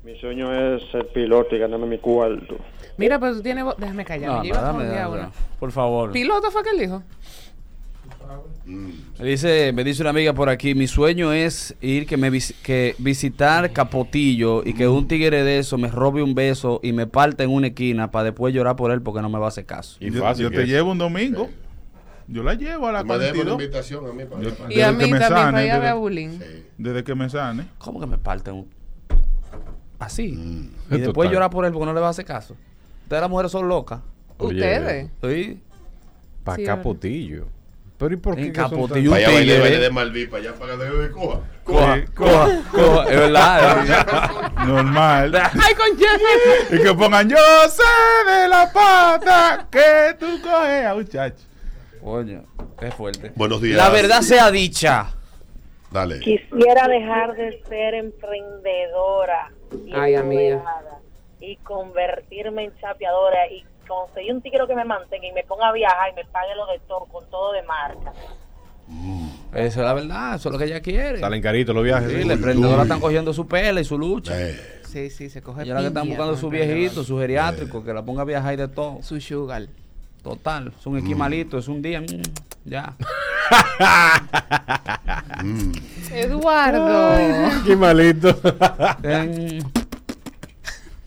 Mi sueño es ser piloto y ganarme mi cuarto.
Mira, pero tú tienes... vo- Déjame callar.
No,
a
dame, dame, por favor.
¿Piloto fue que él dijo?
Me dice, me dice una amiga por aquí, mi sueño es ir que me vis- que visitar Capotillo y que un tigre de eso me robe un beso y me parte en una esquina para después llorar por él porque no me va a hacer caso.
Y
Yo,
fácil
yo te
es.
llevo un domingo. Yo la llevo a la
Me debe una
42.
invitación a mí para
Yo-
allá.
Y
desde
a mí
me
también, para
sane,
ir a ver a
desde-
Bulín.
Desde que me sane.
¿Cómo que me parte un así?
Mm.
Y después
Total.
llorar por él porque no le va a hacer caso. Ustedes las mujeres son locas.
¿Ustedes?
Sí.
Pa'
Sí,
Capotillo. Pero ¿y por qué?
En Capotillo.
Para allá baile, baile de Malví, para allá para de coja.
Coja, coja, coja. Es verdad.
Normal.
¡Ay, con Jeff!
y que pongan yo sé de la pata que tú coges a muchacho.
Coño, qué fuerte.
Buenos días.
La verdad sea dicha.
Dale.
Quisiera dejar de ser emprendedora y
Ay, amiga.
Y convertirme en chapeadora y conseguir un tigre que me mantenga y me ponga a viajar y me pague lo de todo, con todo de marca.
Eso es la verdad, eso es lo que ella quiere.
Salen caritos los viajes.
Sí, la emprendedora están cogiendo su pela y su lucha.
Eh,
Sí, sí, se coge
Ella la que están buscando su viejito, su geriátrico, que la ponga a viajar y de todo.
Su sugar.
Total, es un esquimalito, es un día, mm, ya.
mm.
Eduardo.
Malito.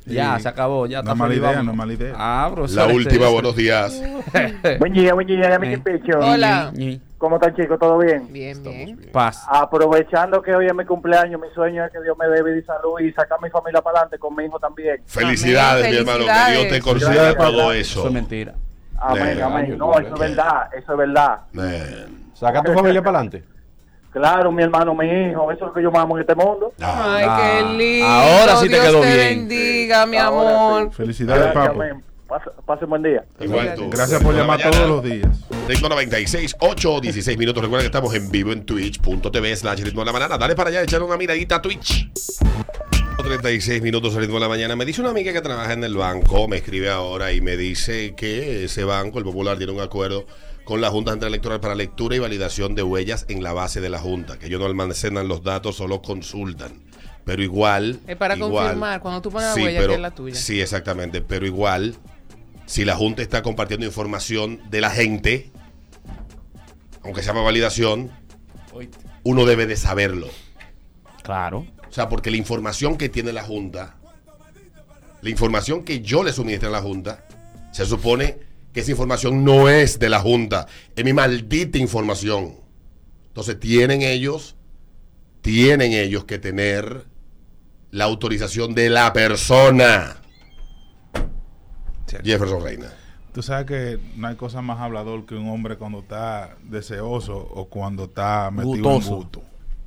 Ya, se acabó, ya
No
está
mala
feliz,
idea, no mala idea.
Ah,
La última, buenos días.
Buen día, buen día, ya me
Eh.
pecho.
Hola.
¿Cómo están chicos? ¿Todo bien?
Bien, bien.
Paz.
Aprovechando que hoy es mi cumpleaños, mi sueño es que Dios me dé vida y salud y sacar a mi familia para adelante con mi hijo también.
Felicidades,
Amén,
mi hermano. Que
felicidades.
Dios te conceda todo eso.
Eso es mentira.
Amén, amén. No, eso es verdad, eso es verdad.
Saca a tu familia para adelante.
Claro, mi hermano, mi hijo, eso es lo que yo más amo en este mundo.
Ay,
Ah,
qué lindo.
ahora sí te
Dios
quedó
te
bien.
bendiga, mi
Ahora
amor.
Felicidades, papo.
amén. Pase, buen día.
Igual tú.
Gracias por llamar todos los días.
Ritmo 96, 8, 16 minutos. Recuerda que estamos en vivo en twitch.tv slash ritmo de la mañana. Dale para allá, echar una miradita a Twitch. 36 minutos al ritmo de la mañana. Me dice una amiga que trabaja en el banco, me escribe ahora y me dice que ese banco, el Popular, tiene un acuerdo con la Junta Central Electoral para lectura y validación de huellas en la base de la Junta. Que ellos no almacenan los datos, solo consultan. Pero igual.
Es para
igual-
confirmar, cuando tú pones la huella,
pero-
que es la tuya.
Sí, exactamente. Pero igual, si la Junta está compartiendo información de la gente, aunque sea para validación, uno debe de saberlo.
Claro.
O sea, porque la información que tiene la Junta, la información que yo le suministro a la Junta, se supone que esa información no es de la Junta, es mi maldita información. Entonces tienen ellos, tienen ellos que tener la autorización de la persona. Jefferson Reina.
Tú sabes que no hay cosa más hablador que un hombre cuando está deseoso o cuando está metido en gusto.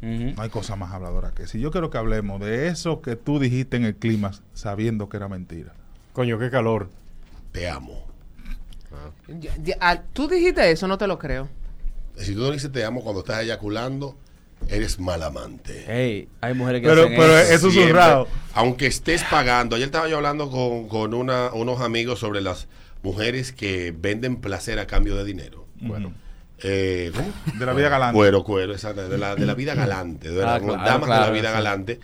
Ujú.
No hay cosa más habladora que si yo quiero que hablemos de eso que tú dijiste en el clima sabiendo que era mentira.
Coño, qué calor.
Te amo.
Ya- ya- ah, Tú dijiste eso, no te lo creo.
Si tú no dices te amo cuando estás eyaculando, eres mal amante.
Ey, hay mujeres que
Pero-
hacen
pero
eso.
eso es
Siempre,
susurrado.
Aunque estés pagando. Ayer estaba yo hablando con, con una- unos amigos sobre las mujeres que venden placer a cambio de dinero.
Bueno,
Eh, ¿cómo?
de la vida galante.
Cuero, cuero, exacto. De la, de la vida galante. De verdad,
Ah, claro,
damas de
claro,
la vida
sí.
galante.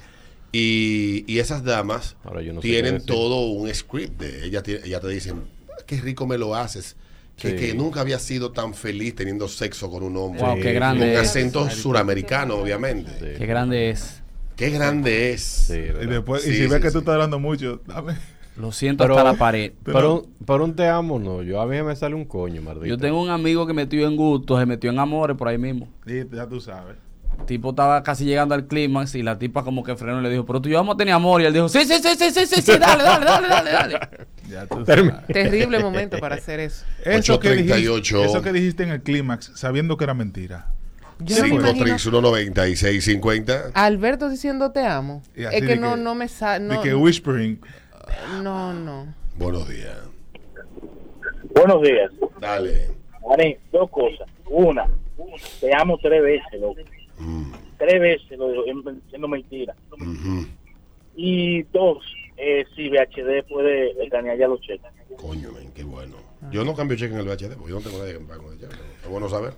Y, y esas damas
Ahora yo no
tienen todo un script. De, ellas, ellas te dicen, qué rico me lo haces. Que,
Sí.
que nunca había sido tan feliz teniendo sexo con un hombre.
Wow, qué grande
Con
es.
acento suramericano, obviamente.
Qué grande es.
Qué grande es.
Sí,
Y después, y
Sí,
si ves
sí,
que tú
sí.
estás hablando mucho, dame.
Lo siento
Pero-
hasta la pared.
Pero, un- pero un te amo, no. Yo a mí me sale un coño, maldito.
Yo tengo un amigo que metió en gusto, se metió en amores por ahí mismo.
Y ya tú sabes.
Tipo estaba casi llegando al clímax y la tipa como que frenó y le dijo, pero tú y yo vamos a tener amor. Y él dijo, sí, sí, sí, sí, sí, sí, sí, dale, dale, dale, dale, dale.
Ya tú.
Terrible momento para hacer eso.
Eso que, dijiste,
838.
eso que dijiste en el clímax, sabiendo que era mentira.
Yo no me imagino
5319650.
Alberto diciendo te amo. Es que no,
que-
no me sale.
de
No,
que whispering.
no, no.
Buenos días.
Buenos días.
Dale.
Marín, dos cosas. Una, te amo tres veces, loco. Tres veces, lo digo, en- siendo mentira. Y dos, eh, si VHD puede escanear ya los cheques.
Coño, men, qué bueno. Yo no cambio cheque en el VHD, porque yo no tengo nadie que me pague con el cheque. Es bueno saber.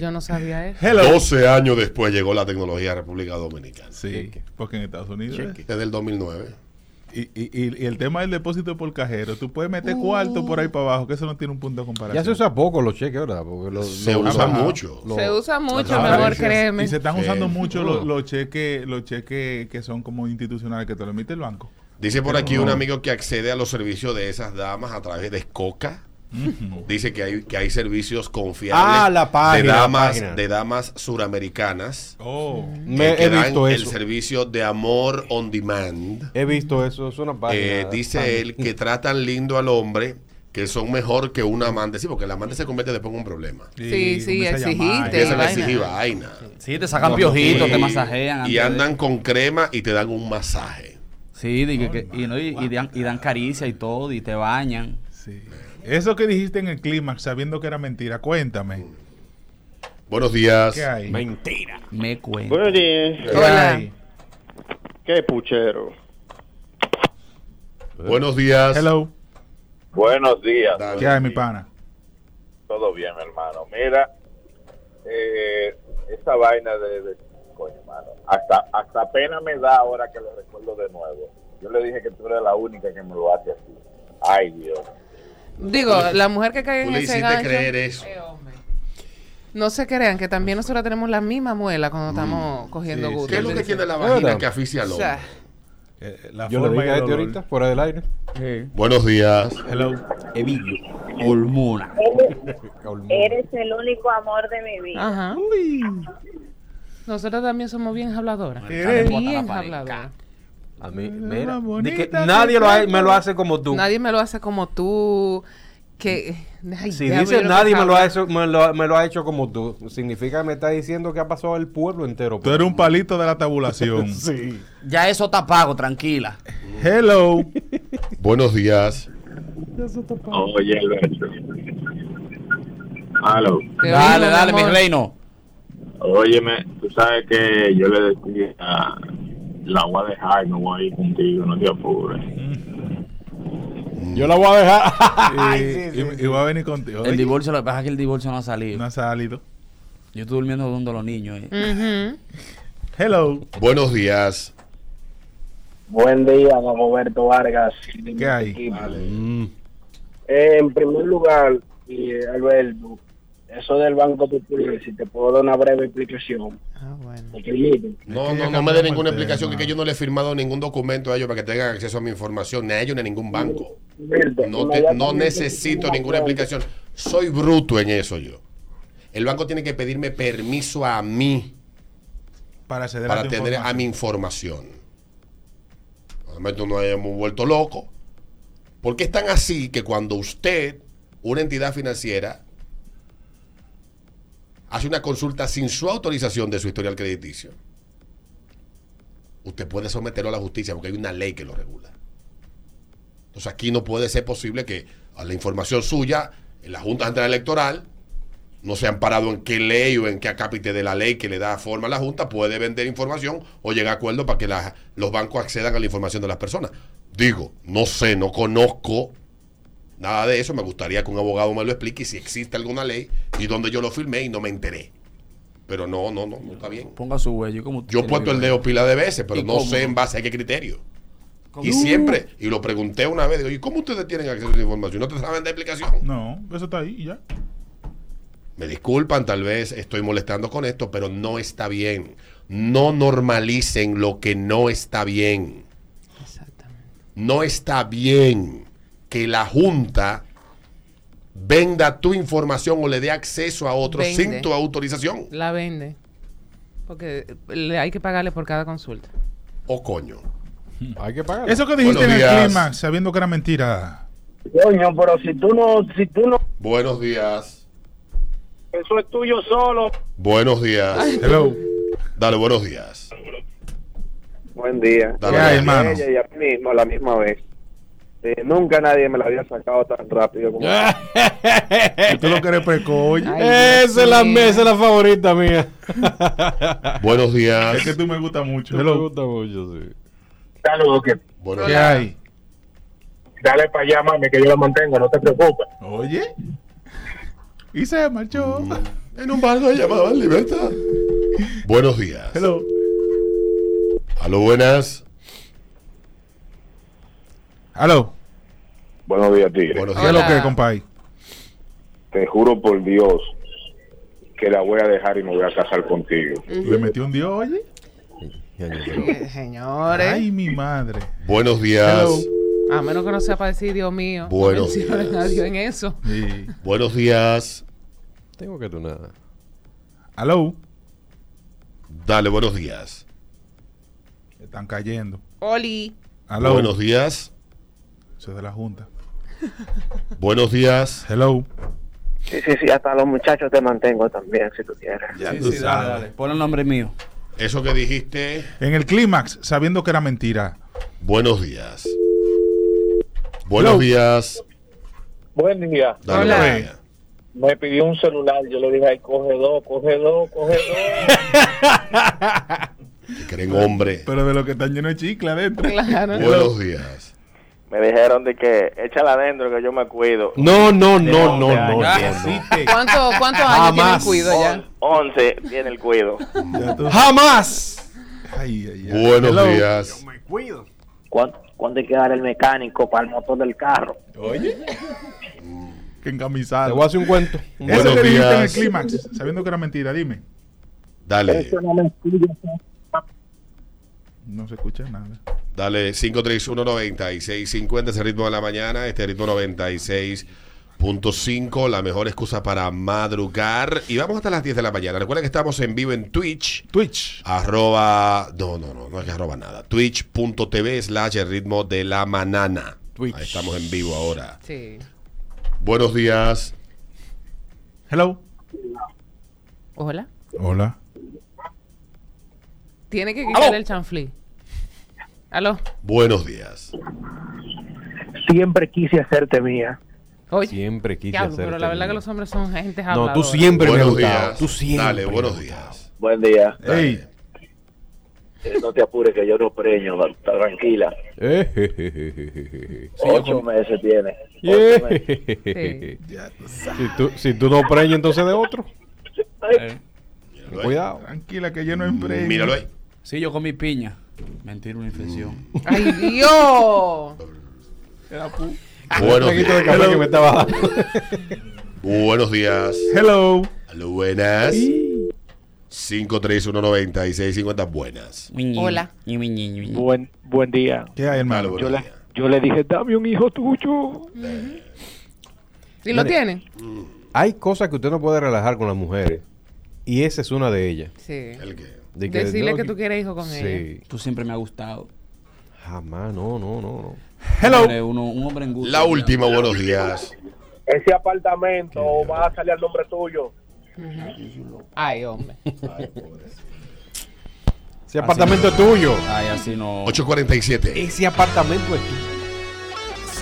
Yo no sabía eso.
12 años después llegó la tecnología a República Dominicana.
Sí, porque en Estados Unidos. ¿eh?
Desde el 2009.
Y, y, y- y el tema del depósito por cajero, tú puedes meter cuarto por ahí para abajo, que eso no tiene un punto de comparación.
Ya se usa poco los cheques, ¿verdad? Porque los,
Se
los-
usa
los-
mucho.
los-
Se usa mucho,
y se-
créeme.
Y se están
Sí.
usando mucho los, los cheques los cheques que son como institucionales que te lo emite el banco.
Dice por aquí
No.
un amigo que accede a los servicios de esas damas a través de Escoca. Dice que hay, que hay servicios confiables
Ah, la página,
de damas, de damas suramericanas.
Oh.
Me-
que
he
dan
visto
el
eso.
servicio de amor on demand.
He visto eso, es una página.
Eh, dice él que tratan lindo al hombre, que son mejor que un amante. Sí, porque el amante se convierte después en un problema.
Sí, sí, exigiste.
Empiezan a exigir vaina.
Sí, te sacan
No,
piojitos,
y-
te masajean.
Y
de-
andan con crema y te dan un masaje.
Sí, que- que- y, no, y, y dan, y dan caricia y todo, y te bañan.
Sí. Eso que dijiste en el clímax, sabiendo que era mentira, cuéntame.
Buenos días.
¿Qué hay?
Mentira.
Me cuento.
Buenos días.
¿Qué hay?
Qué puchero.
Buenos días.
Hello.
Buenos días.
Dale.
¿Qué hay, mi pana?
Todo bien, hermano. Mira, eh, esa vaina de, de- coño, hermano, hasta, hasta pena me da ahora que lo recuerdo de nuevo. Yo le dije que tú eres la única que me lo hace así. Ay, Dios.
Digo, la mujer que
Tú
en
le
ese gancho.
creer eso.
No se crean que también nosotros tenemos la misma muela cuando estamos cogiendo
Sí,
gusto.
¿Qué es lo que tiene la vagina que asfixia al
O
hombre?
sea,
Eh, la
Yo le
forma
a este
olor.
ahorita, fuera del aire.
Buenos días.
Hello.
Evilio. Hormona.
Eres el único amor de mi vida.
Ajá. Nosotros también somos bien habladoras. Bien habladoras.
A mí,
más
mira,
bonita
que nadie lo ha- me lo hace como tú.
Nadie me lo hace como tú. Que. ay,
Si
déjame
dice
ver lo que
nadie me lo, ha hecho, me, lo, me lo ha hecho como tú, significa que me está diciendo que ha pasado el pueblo entero.
Tú eres un palito de la tabulación.
Sí.
Ya eso está pago, tranquila.
Hello.
Buenos días.
Oye, Alberto.
Te
Dale, dale, mi reino.
Óyeme, tú sabes que yo le decía, la voy a dejar, no voy a ir contigo, no te apures.
Yo la voy a dejar.
Y,
sí, sí,
y-
sí.
y voy a venir contigo.
El divorcio, lo que pasa es que el divorcio no ha salido.
No ha salido.
Yo estoy durmiendo donde los niños. eh.
Hello.
Buenos días.
Buen día, don Roberto Vargas.
¿Qué hay?
Mm.
Eh, en primer lugar, y, eh, Alberto, eso del Banco Popular, si te puedo dar una breve explicación.
Ah, bueno.
No, no, no me dé ninguna explicación, que, que yo no le he firmado ningún documento a ellos para que tengan acceso a mi información, ni a ellos ni a ningún banco. No, te- no necesito ninguna explicación. Soy bruto en eso yo. El banco tiene que pedirme permiso a mí
Para acceder
para
tu
tener a mi información. Realmente no hayamos vuelto loco. ¿Por qué es tan así que cuando usted, una entidad financiera, hace una consulta sin su autorización de su historial crediticio, usted puede someterlo a la justicia porque hay una ley que lo regula? Entonces aquí no puede ser posible que a la información suya, en la Junta Central Electoral, no se han parado en qué ley o en qué acápite de la ley que le da forma a la Junta, puede vender información o llegar a acuerdo para que los bancos accedan a la información de las personas. Digo, no sé, no conozco nada de eso, me gustaría que un abogado me lo explique si existe alguna ley y donde yo lo firmé y no me enteré. Pero no, no, no, no está bien.
Ponga su huello. como
Yo he puesto el dedo pila de veces, pero
¿Y
no
cómo?
sé en base a qué criterio.
¿Cómo?
Y siempre, y lo pregunté una vez, digo, ¿y cómo ustedes tienen acceso a esa información? ¿No te saben de explicación?
No, eso está ahí y ya.
Me disculpan, tal vez estoy molestando con esto, pero no está bien. No normalicen lo que no está bien. No está bien que la Junta venda tu información o le dé acceso a otros
Vende.
sin tu autorización.
La vende. Porque le hay que pagarle por cada consulta.
O coño.
Hay que pagar.
Eso que dijiste en el clímax, sabiendo que era mentira.
Coño, pero si tú no, si tú no,
Buenos días.
eso es tuyo solo.
Buenos días.
Hello.
Dale, buenos días.
Buen día.
Dale, ¿Qué hay, hermano?
Ella y a mí mismo a la misma vez. Eh, nunca nadie me la había sacado tan rápido como
Y tú lo que eres precoz.
Esa es la mesa, la favorita mía.
Buenos días.
Es que tú me gusta mucho.
Me gusta mucho, sí.
Saludos, que
Buenos
¿Qué
días.
hay?
dale para allá, mami, que yo la mantengo, no te preocupes.
Oye. Y se marchó.
En un barco llamado Libertad. Buenos días.
Hello.
Aló, buenas.
Aló.
Buenos días, Tigre.
Buenos
¿Qué es lo que, compadre?
Te juro por Dios que la voy a dejar y me voy a casar contigo.
Le metió un dios, oye.
Señores.
Ay, mi madre.
Buenos días.
Hello.
A menos que no sea para decir, Dios mío. no
Buenos
mencionen
días.
a Dios en eso.
Sí.
Buenos días.
Tengo que nada.
Aló.
Dale, buenos días.
Están cayendo.
Oli.
Aló.
Buenos días.
Eso es de la Junta.
Buenos días.
Hello.
Sí, sí, sí, hasta los muchachos te mantengo también, si tú quieres.
Ya
Sí,
tú
sí, dale,
sabes.
dale. Pon el nombre mío.
Eso que dijiste.
En el clímax, sabiendo que era mentira.
Buenos días. Buenos
Hello.
días.
Buen día.
Dale,
Hola.
días.
Me pidió un celular, yo le dije, ay, coge dos, coge dos, coge dos.
Creen hombre.
Pero de lo que están llenos de chicle adentro.
Claro.
Buenos días.
Me dijeron de que échala adentro que yo me cuido.
No, no, no, no, no.
años.
no, no.
¿Cuánto- ¿Cuántos años tiene el cuido ya?
11 tiene el cuido.
¡Jamás!
Ay, ay, ay.
Buenos
Hello.
días.
Me cuido.
¿Cuándo, ¿Cuándo hay que dar el mecánico para el motor del carro?
Oye. Que
Te
encamisado.
voy a hacer un cuento. Un
Eso
Buenos
que dijiste en el clímax, sabiendo que era mentira, dime.
Dale.
Eso no me escucha.
No se escucha nada.
Dale 5319650, ese ritmo de la mañana, este ritmo 96.5, la mejor excusa para madrugar. Y vamos hasta las 10 de la mañana. Recuerda que estamos en vivo en Twitch.
Twitch.
Arroba, no, no, no, no es que arroba nada. Twitch.tv slash el ritmo de la manana.
Twitch.
Ahí estamos en vivo ahora.
Sí.
Buenos días.
Hello.
Hola.
Hola.
Tiene que quitarle el chanflí. Aló.
Buenos días.
Siempre quise hacerte mía.
Oye.
Siempre quise hacer.
pero la verdad que los hombres son gente
No,
habladora.
tú siempre me has
buenos
gustado.
días.
Tú siempre.
Dale, buenos días.
Buen día.
Hey.
Eh, no te apures que yo no preño, está tranquila.
Eh.
Ocho meses tiene. Ocho meses.
Si tú, si tú no preñas entonces de otro.
Eh.
Cuidado.
Tranquila que yo no emprendo.
Míralo ahí.
Sí, yo con mi piña. Mentira, una infección.
¡Ay, Dios!
Buenos
traguito de
días.
café que me estaba dando.
Buenos días.
Hello.
Aló, buenas. 5319650, buenas.
Hola.
Buen, buen día.
¿Qué hay, hermano?
Buenos
Yo yo le dije, dame un hijo tuyo.
¿Y lo tiene?
Hay cosas que usted no puede relajar con las mujeres. Y esa es una de ellas.
Sí.
¿El qué?
De que-
Decirle
no,
que tú quieres hijo con ella.
Sí.
Tú siempre me has gustado.
Jamás, no, no, no. no.
Hello.
Hombre, uno- un hombre en gusto.
La última, buenos días.
Ese apartamento va a salir al nombre tuyo.
Ay, hombre.
Ese apartamento es tuyo.
Ay, así no.
847.
Ese apartamento es tuyo.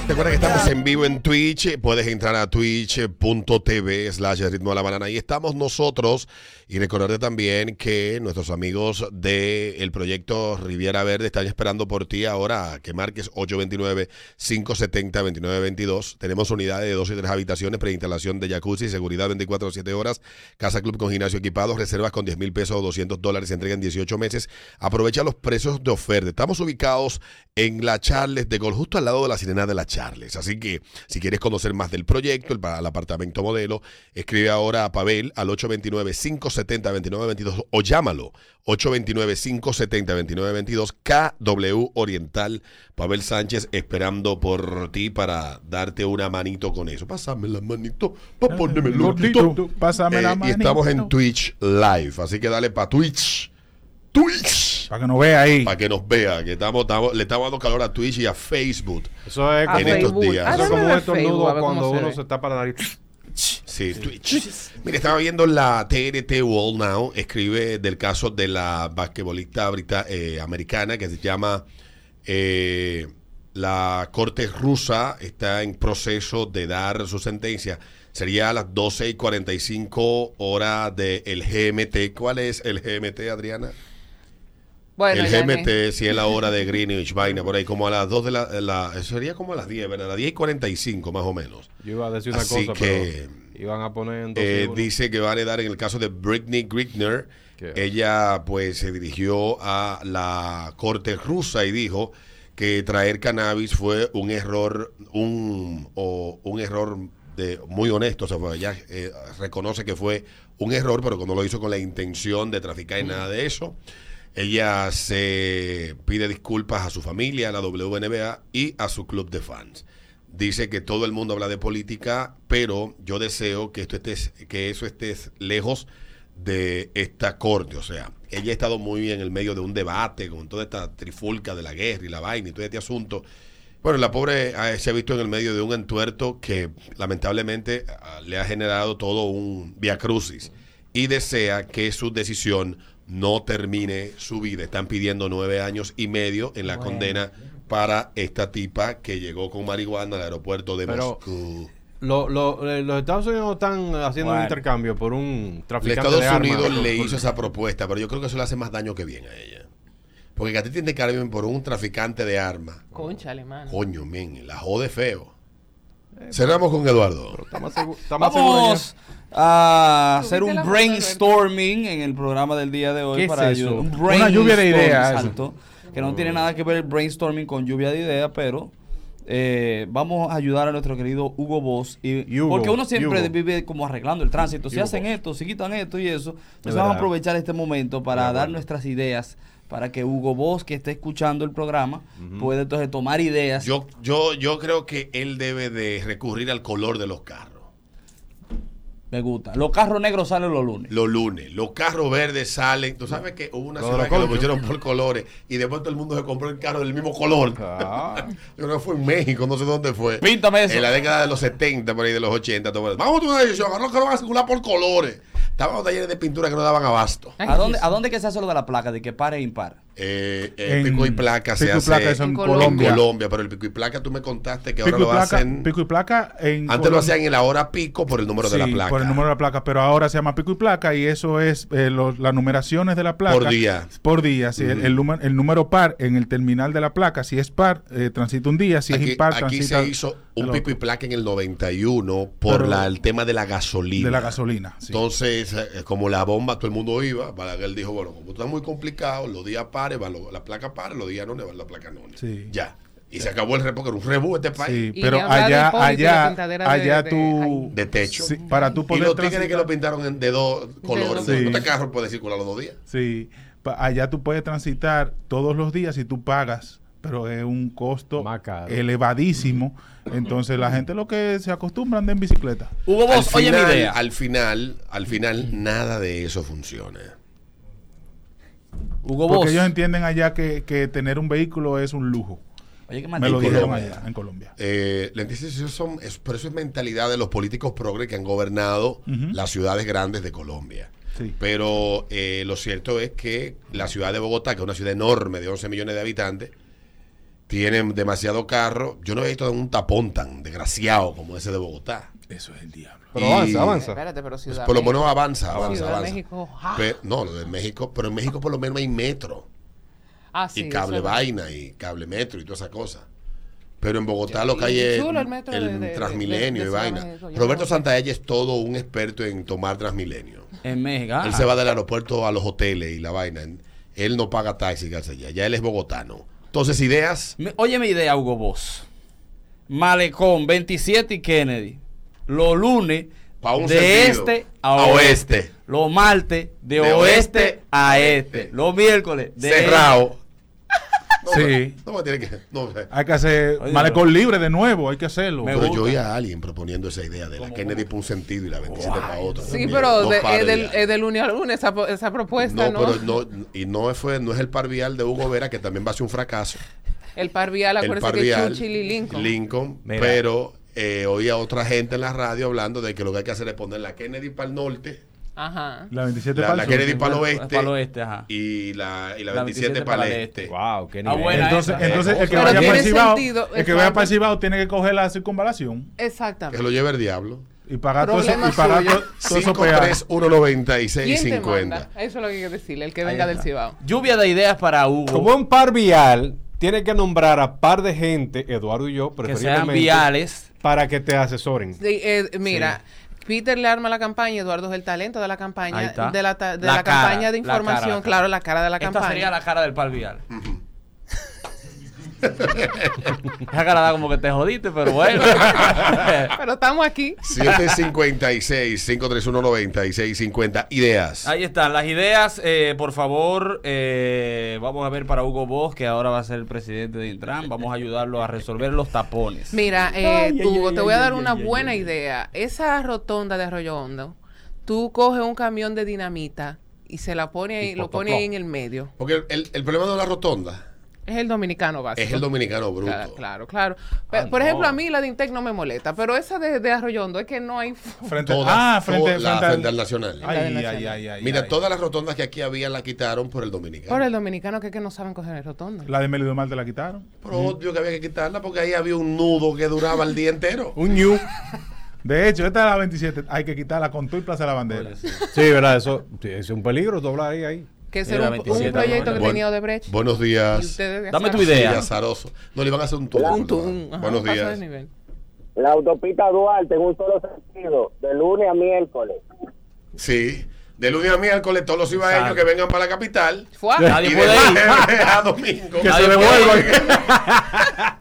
Recuerda que estamos en vivo en Twitch. Puedes entrar a twitch.tv slash ritmo de la banana. Y estamos nosotros. Y recordarte también que nuestros amigos del proyecto Riviera Verde están esperando por ti ahora que marques 829-570-2922. Tenemos unidades de dos y tres habitaciones, preinstalación de jacuzzi, seguridad 24-7 horas, casa club con gimnasio equipado, reservas con 10 mil pesos o 200 dólares, se entrega en 18 meses. Aprovecha los precios de oferta. Estamos ubicados en la Charles de Gol, justo al lado de la Sirena de la Charles. Así que si quieres conocer más del proyecto, el, el apartamento modelo, escribe ahora a Pavel al 829-570-2922 o llámalo 829-570-2922 KW Oriental. Pavel Sánchez esperando por ti para darte una manito con eso. Pásame la manito, pa' ponerme el
Gordito,
gordito.
pásame la
Eh, Y
manito.
estamos en Twitch Live, así que dale para Twitch Twitch.
Para que nos vea ahí.
Para que nos vea, que estamos, estamos- le estamos dando calor a Twitch y a Facebook.
Eso es
en
como,
estos días.
Eso es como un
Facebook,
estornudo cuando
se
uno se tapa la nariz.
Sí, Twitch. Mire, estaba viendo la TNT World Now, escribe del caso de la basquetbolista brita- eh, americana que se llama eh, la Corte Rusa, está en proceso de dar su sentencia. Sería a las 12 y 45 horas del GMT. ¿Cuál es el GMT, Adriana?
Bueno,
el GMT,
que-
si es la hora de Greenwich, vaina, por ahí, como a las 2 de la, la- Sería como a las 10, ¿verdad? A las 10 y 45 más o menos.
Yo iba a decir una
Así
cosa,
que,
pero iban a poner en dos
eh, dice que van a dar en el caso de Britney Grigner. Ella pues se dirigió a la corte rusa y dijo que traer cannabis fue un error, un, o un error de, muy honesto. O sea, fue- ella eh, reconoce que fue un error, pero que no lo hizo con la intención de traficar y nada de eso. Ella se pide disculpas a su familia, a la WNBA y a su club de fans. Dice que todo el mundo habla de política, pero yo deseo que esto esté, que eso esté lejos de esta corte. O sea, ella ha estado muy en el medio de un debate con toda esta trifulca de la guerra y la vaina y todo este asunto. Bueno, la pobre eh, se ha visto en el medio de un entuerto que lamentablemente ah, le ha generado todo un via crucis y desea que su decisión no termine su vida. Están pidiendo nueve años y medio en la condena para esta tipa que llegó con marihuana al aeropuerto de
Pero-
Moscú.
Lo- lo- eh, los Estados Unidos están haciendo un
Bueno.
intercambio por un traficante
Estados
de armas.
Unidos le hizo esa propuesta, pero yo creo que eso le hace más daño que bien a ella. Porque que a ti te por un traficante de armas.
Concha alemana.
Coño, men, la jode feo. Cerramos con Eduardo.
Vamos a hacer un brainstorming en el programa del día de hoy
¿Qué es
para
eso?
ayudar- un
Una lluvia de ideas.
exacto, que no tiene nada que ver el brainstorming con lluvia de ideas, pero eh, vamos a ayudar a nuestro querido Hugo Boss y,
Hugo,
porque uno siempre
Hugo.
vive como arreglando el tránsito, si
Hugo
hacen
Boss.
esto, si quitan esto y eso, pues
Es
vamos a aprovechar este momento para dar nuestras ideas para que Hugo Boss que esté escuchando el programa pueda entonces tomar ideas.
Yo, yo, yo creo que él debe de recurrir al color de los carros.
Me gusta. Los carros negros salen los lunes.
Los lunes. Los carros verdes salen. Tú sabes que hubo una ciudad
los
que lo pusieron por colores y después todo el mundo se compró el carro del mismo color.
Ah.
Yo creo que fue en México, no sé dónde fue.
Píntame eso.
En la década de los 70, por ahí de los 80. todo. Vamos a tomar una decisión. Ahora los carros van a circular por colores. Estaban los talleres de pintura que no daban abasto.
¿A dónde, ¿A dónde que se hace lo de la placa de que pare e impar?
Eh, eh,
En-
pico y placa se
pico y
hace
placa eso en
en
Colombia.
Colombia. Pero el pico y placa tú me contaste que ahora
Pico y,
lo
placa,
hacen.
pico y placa en
Antes lo hacían en la hora pico por el número de la
Sí,
placa.
por el número de la placa, pero ahora se llama pico y placa y eso es eh, los- las numeraciones de la placa.
Por día.
Por día, sí, el- el, número, el número par en el terminal de la placa, si es par, eh, transita un día, si es
aquí,
impar,
aquí
transita
se hizo un pico y placa en el 91 por
Pero-
la- el tema de la gasolina.
De la gasolina, sí.
Entonces, eh, como la bomba, todo el mundo iba. Balaguer dijo, bueno, como está muy complicado, los días pares, van lo- la placa pares, los días no van la placa no.
Sí.
Ya. Y se acabó el repo, que era un rebú este país.
Sí,
Y
pero
de
allá,
y
allá,
de-
allá
de-
tú...
De techo.
Sí, para tú
y
poder
los tigres
transitar-
que lo pintaron en- de dos colores.
Sí.
No te carro puede circular los dos días.
Sí, pa- allá tú puedes transitar todos los días si tú pagas, pero es un costo elevadísimo. Entonces la gente lo que se acostumbra a andar en bicicleta.
Hugo
al
Boss, oye mi
final,
idea.
Al final, al final, nada de eso funciona.
Hugo
Porque
Boss.
ellos entienden allá que, que tener un vehículo es un lujo.
Oye, qué
Me lo dijeron
Colombia.
allá, en Colombia.
Eh, la indecisión son, es, pero eso es mentalidad de los políticos progres que han gobernado las ciudades grandes de Colombia.
Sí.
Pero eh, lo cierto es que la ciudad de Bogotá, que es una ciudad enorme de 11 millones de habitantes, tienen demasiado carro. Yo no he visto un tapón tan desgraciado como ese de Bogotá.
Eso es el diablo.
Pero
Y-
avanza, avanza.
Espérate, pero Ciudad
Por lo menos avanza, avanza,
Ciudad
avanza.
México, ¡ah!
No, lo de México, pero en México por lo menos hay metro
Ah, sí,
y cable
es-
vaina y cable metro y todas esas cosas. Pero en Bogotá lo que hay es
el metro
el
de- de- de-
Transmilenio
de- de
y vaina.
México, yo
Roberto
no sé.
Santaella es todo un experto en tomar Transmilenio.
En México. ah.
Él se va del aeropuerto a los hoteles y la vaina. Él no paga taxi, allá. Ya él es bogotano. Entonces, ideas.
Me- Oye mi idea, Hugo Boss. Malecón, 27 y Kennedy. Los lunes
un
de
sentido.
este a,
A
oeste.
oeste.
Los martes de,
De
oeste,
oeste
a este. Los miércoles de
Cerrado.
Sí.
No, no, tiene que. No, o sea,
Hay que hacer
Oye,
malecón libre de nuevo, hay que hacerlo.
pero yo oí a alguien proponiendo esa idea de la Kennedy para un sentido y la 27 para otro.
Sí, pero de, es, del, es de lunes a lunes esa, esa propuesta,
No,
¿no?
pero no, y no fue, no es el par vial de Hugo Vera, que también va a ser un fracaso.
El par vial,
El
acuérdense que Churchill y Lincoln.
Lincoln,
Mira.
pero eh, oí a otra gente en la radio hablando de que lo que hay que hacer es poner la Kennedy para el norte,
Ajá.
La 27
la,
para
la
el sur.
Kennedy para el oeste,
Para el oeste, ajá.
y la, y la
La
27,
27
para el
para el
este.
Wow, qué
Ah, buena
Entonces,
esa.
entonces el que
Pero
vaya para el Cibao,
sentido,
el que vaya para el Cibao tiene que coger la circunvalación
Que
Exactamente.
lo lleve el diablo.
y pagar todo eso, y pagar todo, todo eso peajes.
5319650.
¿Quién te manda? Eso es lo que hay que decirle, el que venga del Cibao.
Lluvia de ideas para Hugo.
Como un par vial, tiene que nombrar a par de gente, Eduardo y yo,
que sean
preferiblemente,
viales.
Para que te asesoren.
Sí, eh, mira, Peter le arma la campaña, Eduardo es el talento de la campaña, de la, ta- de
La
la,
cara,
campaña de
la cara,
información,
la cara.
claro, la cara de la
Esta
campaña.
sería la cara del par vial. Esa cara da como que te jodiste, pero bueno.
Pero estamos aquí.
756 531 9650 Ideas.
Ahí están las ideas. eh, por favor, eh, vamos a ver para Hugo Boss, que ahora va a ser el presidente de Intran. Vamos a ayudarlo a resolver los tapones.
Mira, eh,
Ay,
Hugo,
ay,
te voy a dar una buena idea. Esa rotonda de Arroyo Hondo, tú coges un camión de dinamita y se la pone ahí,
Y
lo pone ahí en el medio.
Porque el, el problema de la rotonda
Es el dominicano básico.
es el dominicano bruto.
Claro, claro. claro. Pe-
Ah,
Por
no.
ejemplo, a mí la de Intec no me molesta, pero esa de, de Arroyo Hondo es que no hay...
Frente,
Todas,
ah, frente,
todas, la
frente,
frente al Nacional.
Ay,
Nacional.
ay, ay, ay,
Mira,
ay.
todas las rotondas que aquí había la quitaron por el dominicano.
Por el dominicano que es que no saben coger el rotondo.
La de Melido Mal te la quitaron.
Pero obvio que había que quitarla porque ahí había un nudo que duraba el día entero.
Un ñu.
De hecho, esta es la 27. Hay que quitarla con todo y Plaza de la Bandera.
Sí, verdad, eso sí, es un peligro doblar ahí. ahí.
Que ese era un, un
27,
proyecto que
Buen-
tenía Odebrecht.
Buenos días.
Dame tu idea.
Sí, azaroso. No le iban a hacer un
ajá,
Buenos días.
nivel.
La autopista Duarte en un solo sentido, de lunes a miércoles.
Sí. De lunes a miércoles, todos los ibaeños
Exacto.
que vengan para la capital.
Fua.
Nadie
y
puede
de
ir.
a domingo.
Que
Nadie
se devuelvan.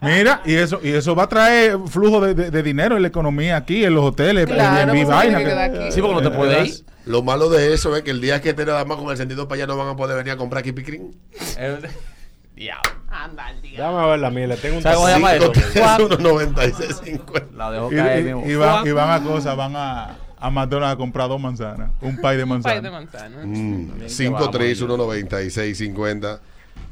Mira, y eso, y eso va a traer flujo de, de- de dinero en la economía aquí, en los hoteles,
Claro,
Airbnb,
pues,
vaina.
que
que-
aquí.
Sí, porque no te puede ir.
Lo malo de eso es que el día que esté nada más con el sentido para allá no van a poder venir a comprar aquí picrín.
Diablo.
Anda, el día.
Déjame ver la le tengo un
¿Sabes cómo se llama esto?
9650.
La dejó
Y,
caer
y- y van, y van a cosas, van a, a McDonald's a comprar dos manzanas, un pay de
Un pay de
manzana.
manzana.
Mm,
Bien que
5319650.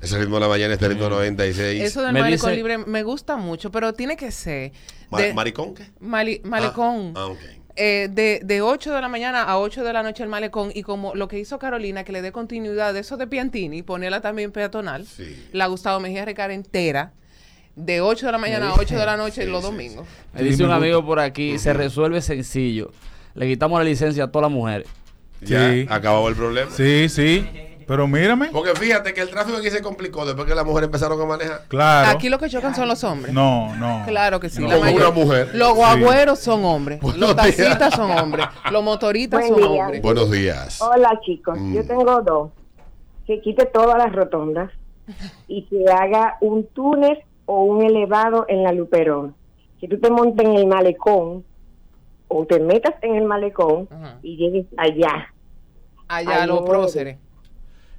Ese ritmo de la mañana, este ritmo 96.
Eso del
Me dice-
libre me gusta mucho, pero tiene que ser de-
¿Maricón qué?
mali- malecón.
Ah, ok.
Eh, de, de 8 de la mañana a 8 de la noche el malecón y como lo que hizo Carolina, que le dé continuidad de eso de Piantini, ponerla también peatonal,
Sí.
la Gustavo Mejía Recar entera, de 8 de la mañana a 8 de la noche los domingos.
Me dice
Sí, me
un amigo por aquí, se resuelve sencillo. Le quitamos la licencia a todas las mujeres.
Ya,
Sí.
acabó el problema.
Sí, sí. Pero mírame.
Porque fíjate que el tráfico aquí se complicó después que las mujeres empezaron a manejar.
Claro.
Aquí lo que chocan son los hombres.
No, no.
Claro que sí.
No,
la
como
mayor-
una mujer.
Los guagüeros son hombres.
Buenos
los taxistas
días.
son hombres. Los motoristas
Buen
son
día.
hombres.
Buenos días.
Hola chicos,
Mm.
yo tengo dos. Que quite todas las rotondas y que haga un túnel o un elevado en la Luperón. Que tú te montes en el malecón o te metas en el malecón
Ajá.
y llegues allá.
Allá
Ay,
los próceres.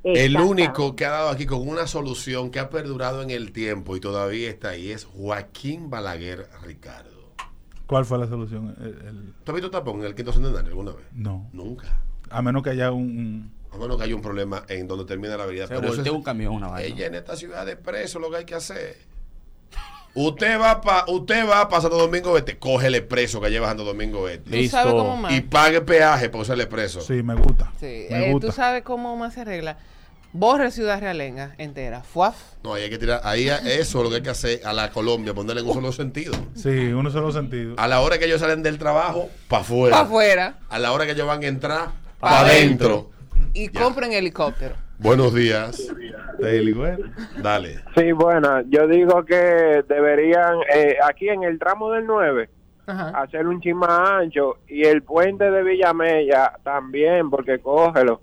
El único que ha dado aquí con una solución que ha perdurado en el tiempo y todavía está ahí es Joaquín Balaguer Ricardo.
¿Cuál fue la solución? El- el-
¿Tú has visto tapón en el quinto centenario alguna vez?
no.
Nunca.
A menos que haya un.
A menos que haya un problema en donde termina la avenida.
Se
Pero eso es-
un camión una vaina.
ella en esta ciudad de preso lo que hay que hacer. Usted va pa, usted va para Santo Domingo Este, cógele preso que lleva Santo Domingo Este.
¿Tú sabes cómo más?
Y pague peaje por serle preso.
Sí, me gusta.
Sí,
Me
eh,
gusta.
tú sabes cómo más se arregla. Borre Ciudad Realenga entera. Fuaf.
No, ahí hay que tirar, ahí eso es lo que hay que hacer a la Colombia, ponerle en un solo sentido.
Sí, uno solo sentido.
A la hora que ellos salen del trabajo, para afuera.
Para afuera.
A la hora que ellos van a entrar,
Pa'
para adentro.
Y compren helicóptero.
Buenos días.
Daily.
Dale.
Sí, bueno, yo digo que deberían, eh, aquí en el tramo del 9,
Ajá.
hacer un chin más ancho y el puente de Villamella también, porque cógelo.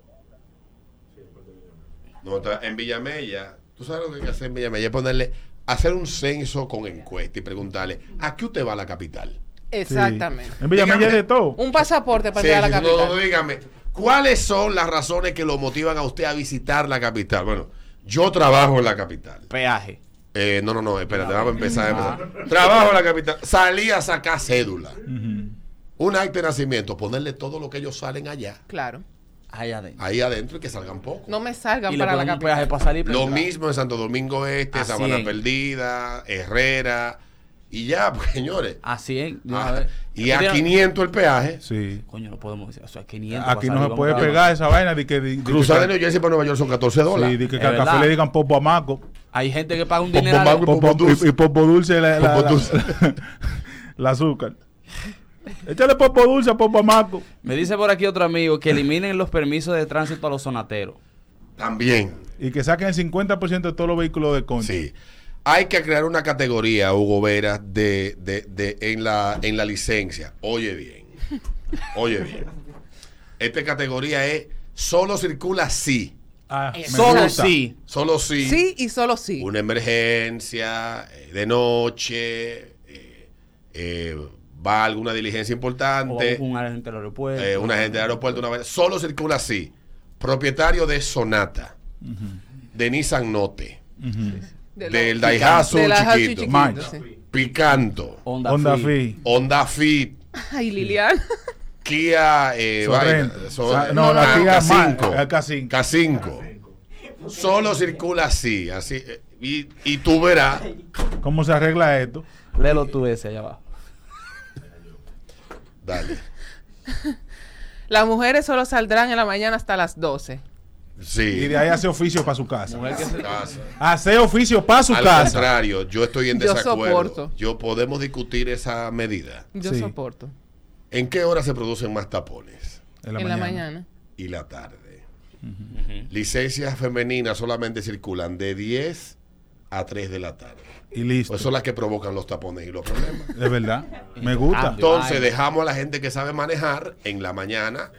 No, está- en Villamella, tú sabes lo que hay que hacer en Villamella, es ponerle, hacer un censo con encuesta y preguntarle, ¿a qué usted va a la capital?
Exactamente.
En Villamella
Dígame.
de todo.
Un pasaporte para
Sí,
entrar a la
sí, no,
capital.
no, dígame, ¿cuáles son las razones que lo motivan a usted a visitar la capital? Bueno, Yo trabajo en la capital.
Peaje.
Eh, no, no, no, espérate, vamos a empezar. a empezar. Trabajo en la capital. Salí a sacar cédula. Un acto de nacimiento, ponerle todo lo que ellos salen allá.
Claro.
Ahí adentro.
Ahí adentro y que salgan poco.
No me salgan para la capital.
peaje para salir.
Lo
claro.
mismo en Santo Domingo Este, Sabana
100.
Perdida, Herrera. Y ya, pues, señores.
A 100. de una
Ah, y a
Tiene-
500 el peaje.
Sí.
Coño, no podemos decir. O sea, 500.
Aquí no se puede
a-
pegar esa vaina de que... de- de
Cruzar
que-
de New Jersey para Nueva York son 14 dólares.
Sí, de que,
Es
al café le digan popo a maco.
Hay gente que paga un.
Mago y
Popo-
dulce.
y, y popo dulce la, la-
Popo
la-
dulce.
la azúcar. Échale popo dulce a popo a maco.
Me dice por aquí otro amigo que eliminen los permisos de tránsito a los sonateros.
También.
Y que saquen el 50% de todos los vehículos de concha.
Sí. Hay que crear una categoría, Hugo Vera, de, de, de, en, la, en la licencia. Oye bien. Oye bien. Esta categoría es solo circula si.
Ah, me
Solo
gusta.
sí.
Solo si.
Sí y solo sí.
Una emergencia, eh, de noche, eh, eh, va a alguna diligencia
O
importante.
un agente del aeropuerto.
eh, una gente del aeropuerto, una vez. Solo circula así. Propietario de Sonata, de Nissan Note,
De
del Daihatsu
de
chiquito,
chiquito, sí.
Picanto,
Honda,
Honda
Fit.
Fit.
Honda Fit,
Ay, Lilian.
Kia, eh,
Sorrento.
vaina, so-
Sa- no, la Kia
K5,
Ma- el K5.
K5. Solo circula así, así. eh, Y, y tú verás.
¿Cómo se arregla esto?
Léelo tú ese allá abajo.
Dale.
Las mujeres solo saldrán en la mañana hasta las 12.
Sí.
Y de ahí hace oficio para su casa.
Casa.
Hace oficio para su
Al
casa.
contrario, yo estoy en
Yo
desacuerdo.
soporto.
Yo podemos discutir esa medida.
Yo
Sí.
soporto.
¿En qué hora se producen más tapones?
En la
en la
mañana.
Y la tarde. Licencias femeninas solamente circulan de 10 a 3 de la tarde.
Y listo.
Pues son las que provocan los tapones y los problemas.
Es verdad. Me gusta.
Entonces dejamos a la gente que sabe manejar en la mañana,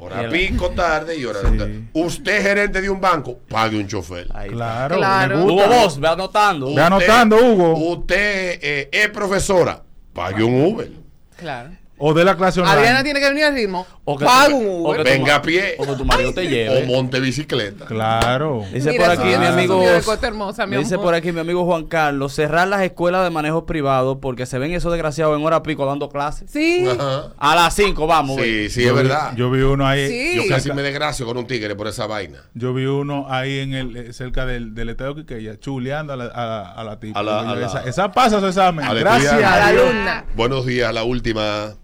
hora pico, tarde y hora
Sí.
Usted gerente de un banco, pague un chofer.
Claro,
Claro.
Hugo. Boss, ve anotando.
Ve anotando, Hugo.
Usted eh, es profesora, pague un Uber.
Claro.
O de la clase online.
Adriana tiene que venir al ritmo.
O que
Paga un
o
Uber.
Venga a pie.
O que tu marido te
O
lleve.
monte bicicleta.
Claro.
Dice
Mira,
por aquí mi amigo.
hermosa, mi
dice
amor.
por aquí mi amigo Juan Carlos, cerrar las escuelas de manejo privado porque se ven esos desgraciados en hora pico dando clases.
Sí.
Ajá.
A las 5 vamos.
Sí, sí,
Yo
es
vi-
verdad.
Yo vi uno ahí.
Sí.
Yo casi me desgracio con un tigre por esa vaina.
Yo vi uno ahí en el eh, cerca del, del estadio Quiqueya, chuleando a la, a, a la tipa.
A la- a la-
esa, esa pasa su examen. Gracias.
A la alumna.
Buenos días, la última.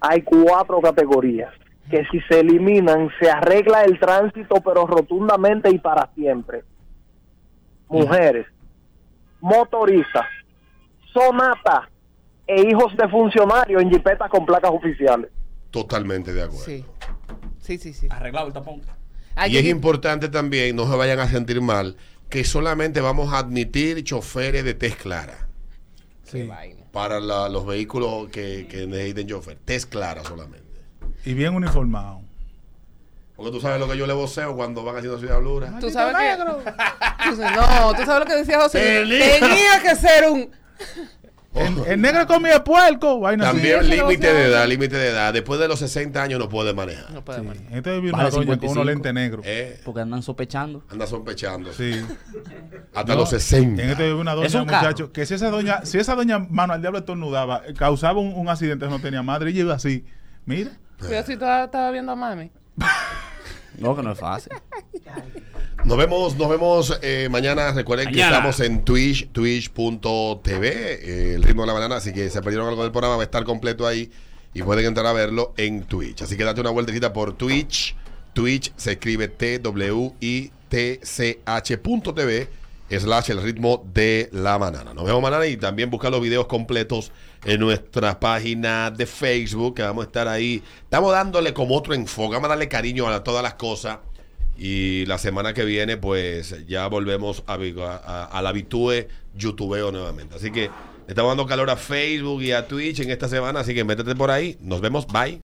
Hay cuatro categorías que si se eliminan se arregla el tránsito pero rotundamente y para siempre. Mujeres, motoristas, sonata e hijos de funcionarios en jipetas con placas oficiales.
Totalmente de acuerdo.
Sí. Sí, sí, sí.
Arreglado el tapón.
Y es
que-
importante también, no se vayan a sentir mal, que solamente vamos a admitir choferes de test clara
vaina.
Para la- los vehículos que, que necesiten chofer. Test clara solamente.
Y bien uniformado.
Porque tú sabes lo que yo le voceo cuando van haciendo su diablura.
Tú sabes que. Tú sabes- no, tú sabes lo que decía José.
Tenía-
Tenía que ser un.
El, el negro comía puerco. Vaina.
También límite de edad, límite de edad. Después de los 60 años no puede manejar.
No puede
Sí.
manejar.
Este vi
Vale,
una doña con
55.
unos lentes negros.
Eh,
Porque andan sospechando.
anda sospechando.
Sí.
Hasta
No,
los 60.
En este vi una
Es
doña,
un
muchacho, que si esa doña, si esa doña mano al diablo estornudaba, causaba un, un accidente, no tenía madre, y iba así. Mira.
Yo sí estaba, estaba viendo a mami.
No, que no es fácil.
Nos vemos, nos vemos eh, mañana. Recuerden que estamos en Twitch, twitch.tv, eh, el ritmo de la banana. Así que se perdieron algo del programa, va a estar completo ahí y pueden entrar a verlo en Twitch. Así que date una vueltecita por Twitch. Twitch se escribe T-W-I-T-C-H.tv slash el ritmo de la banana. Nos vemos mañana y también buscar los videos completos en nuestra página de Facebook, que vamos a estar ahí. Estamos dándole como otro enfoque, vamos a darle cariño a todas las cosas. Y la semana que viene, pues ya volvemos a, a, la habitúe youtubeo nuevamente. Así que estamos dando calor a Facebook y a Twitch en esta semana. Así que métete por ahí. Nos vemos. Bye.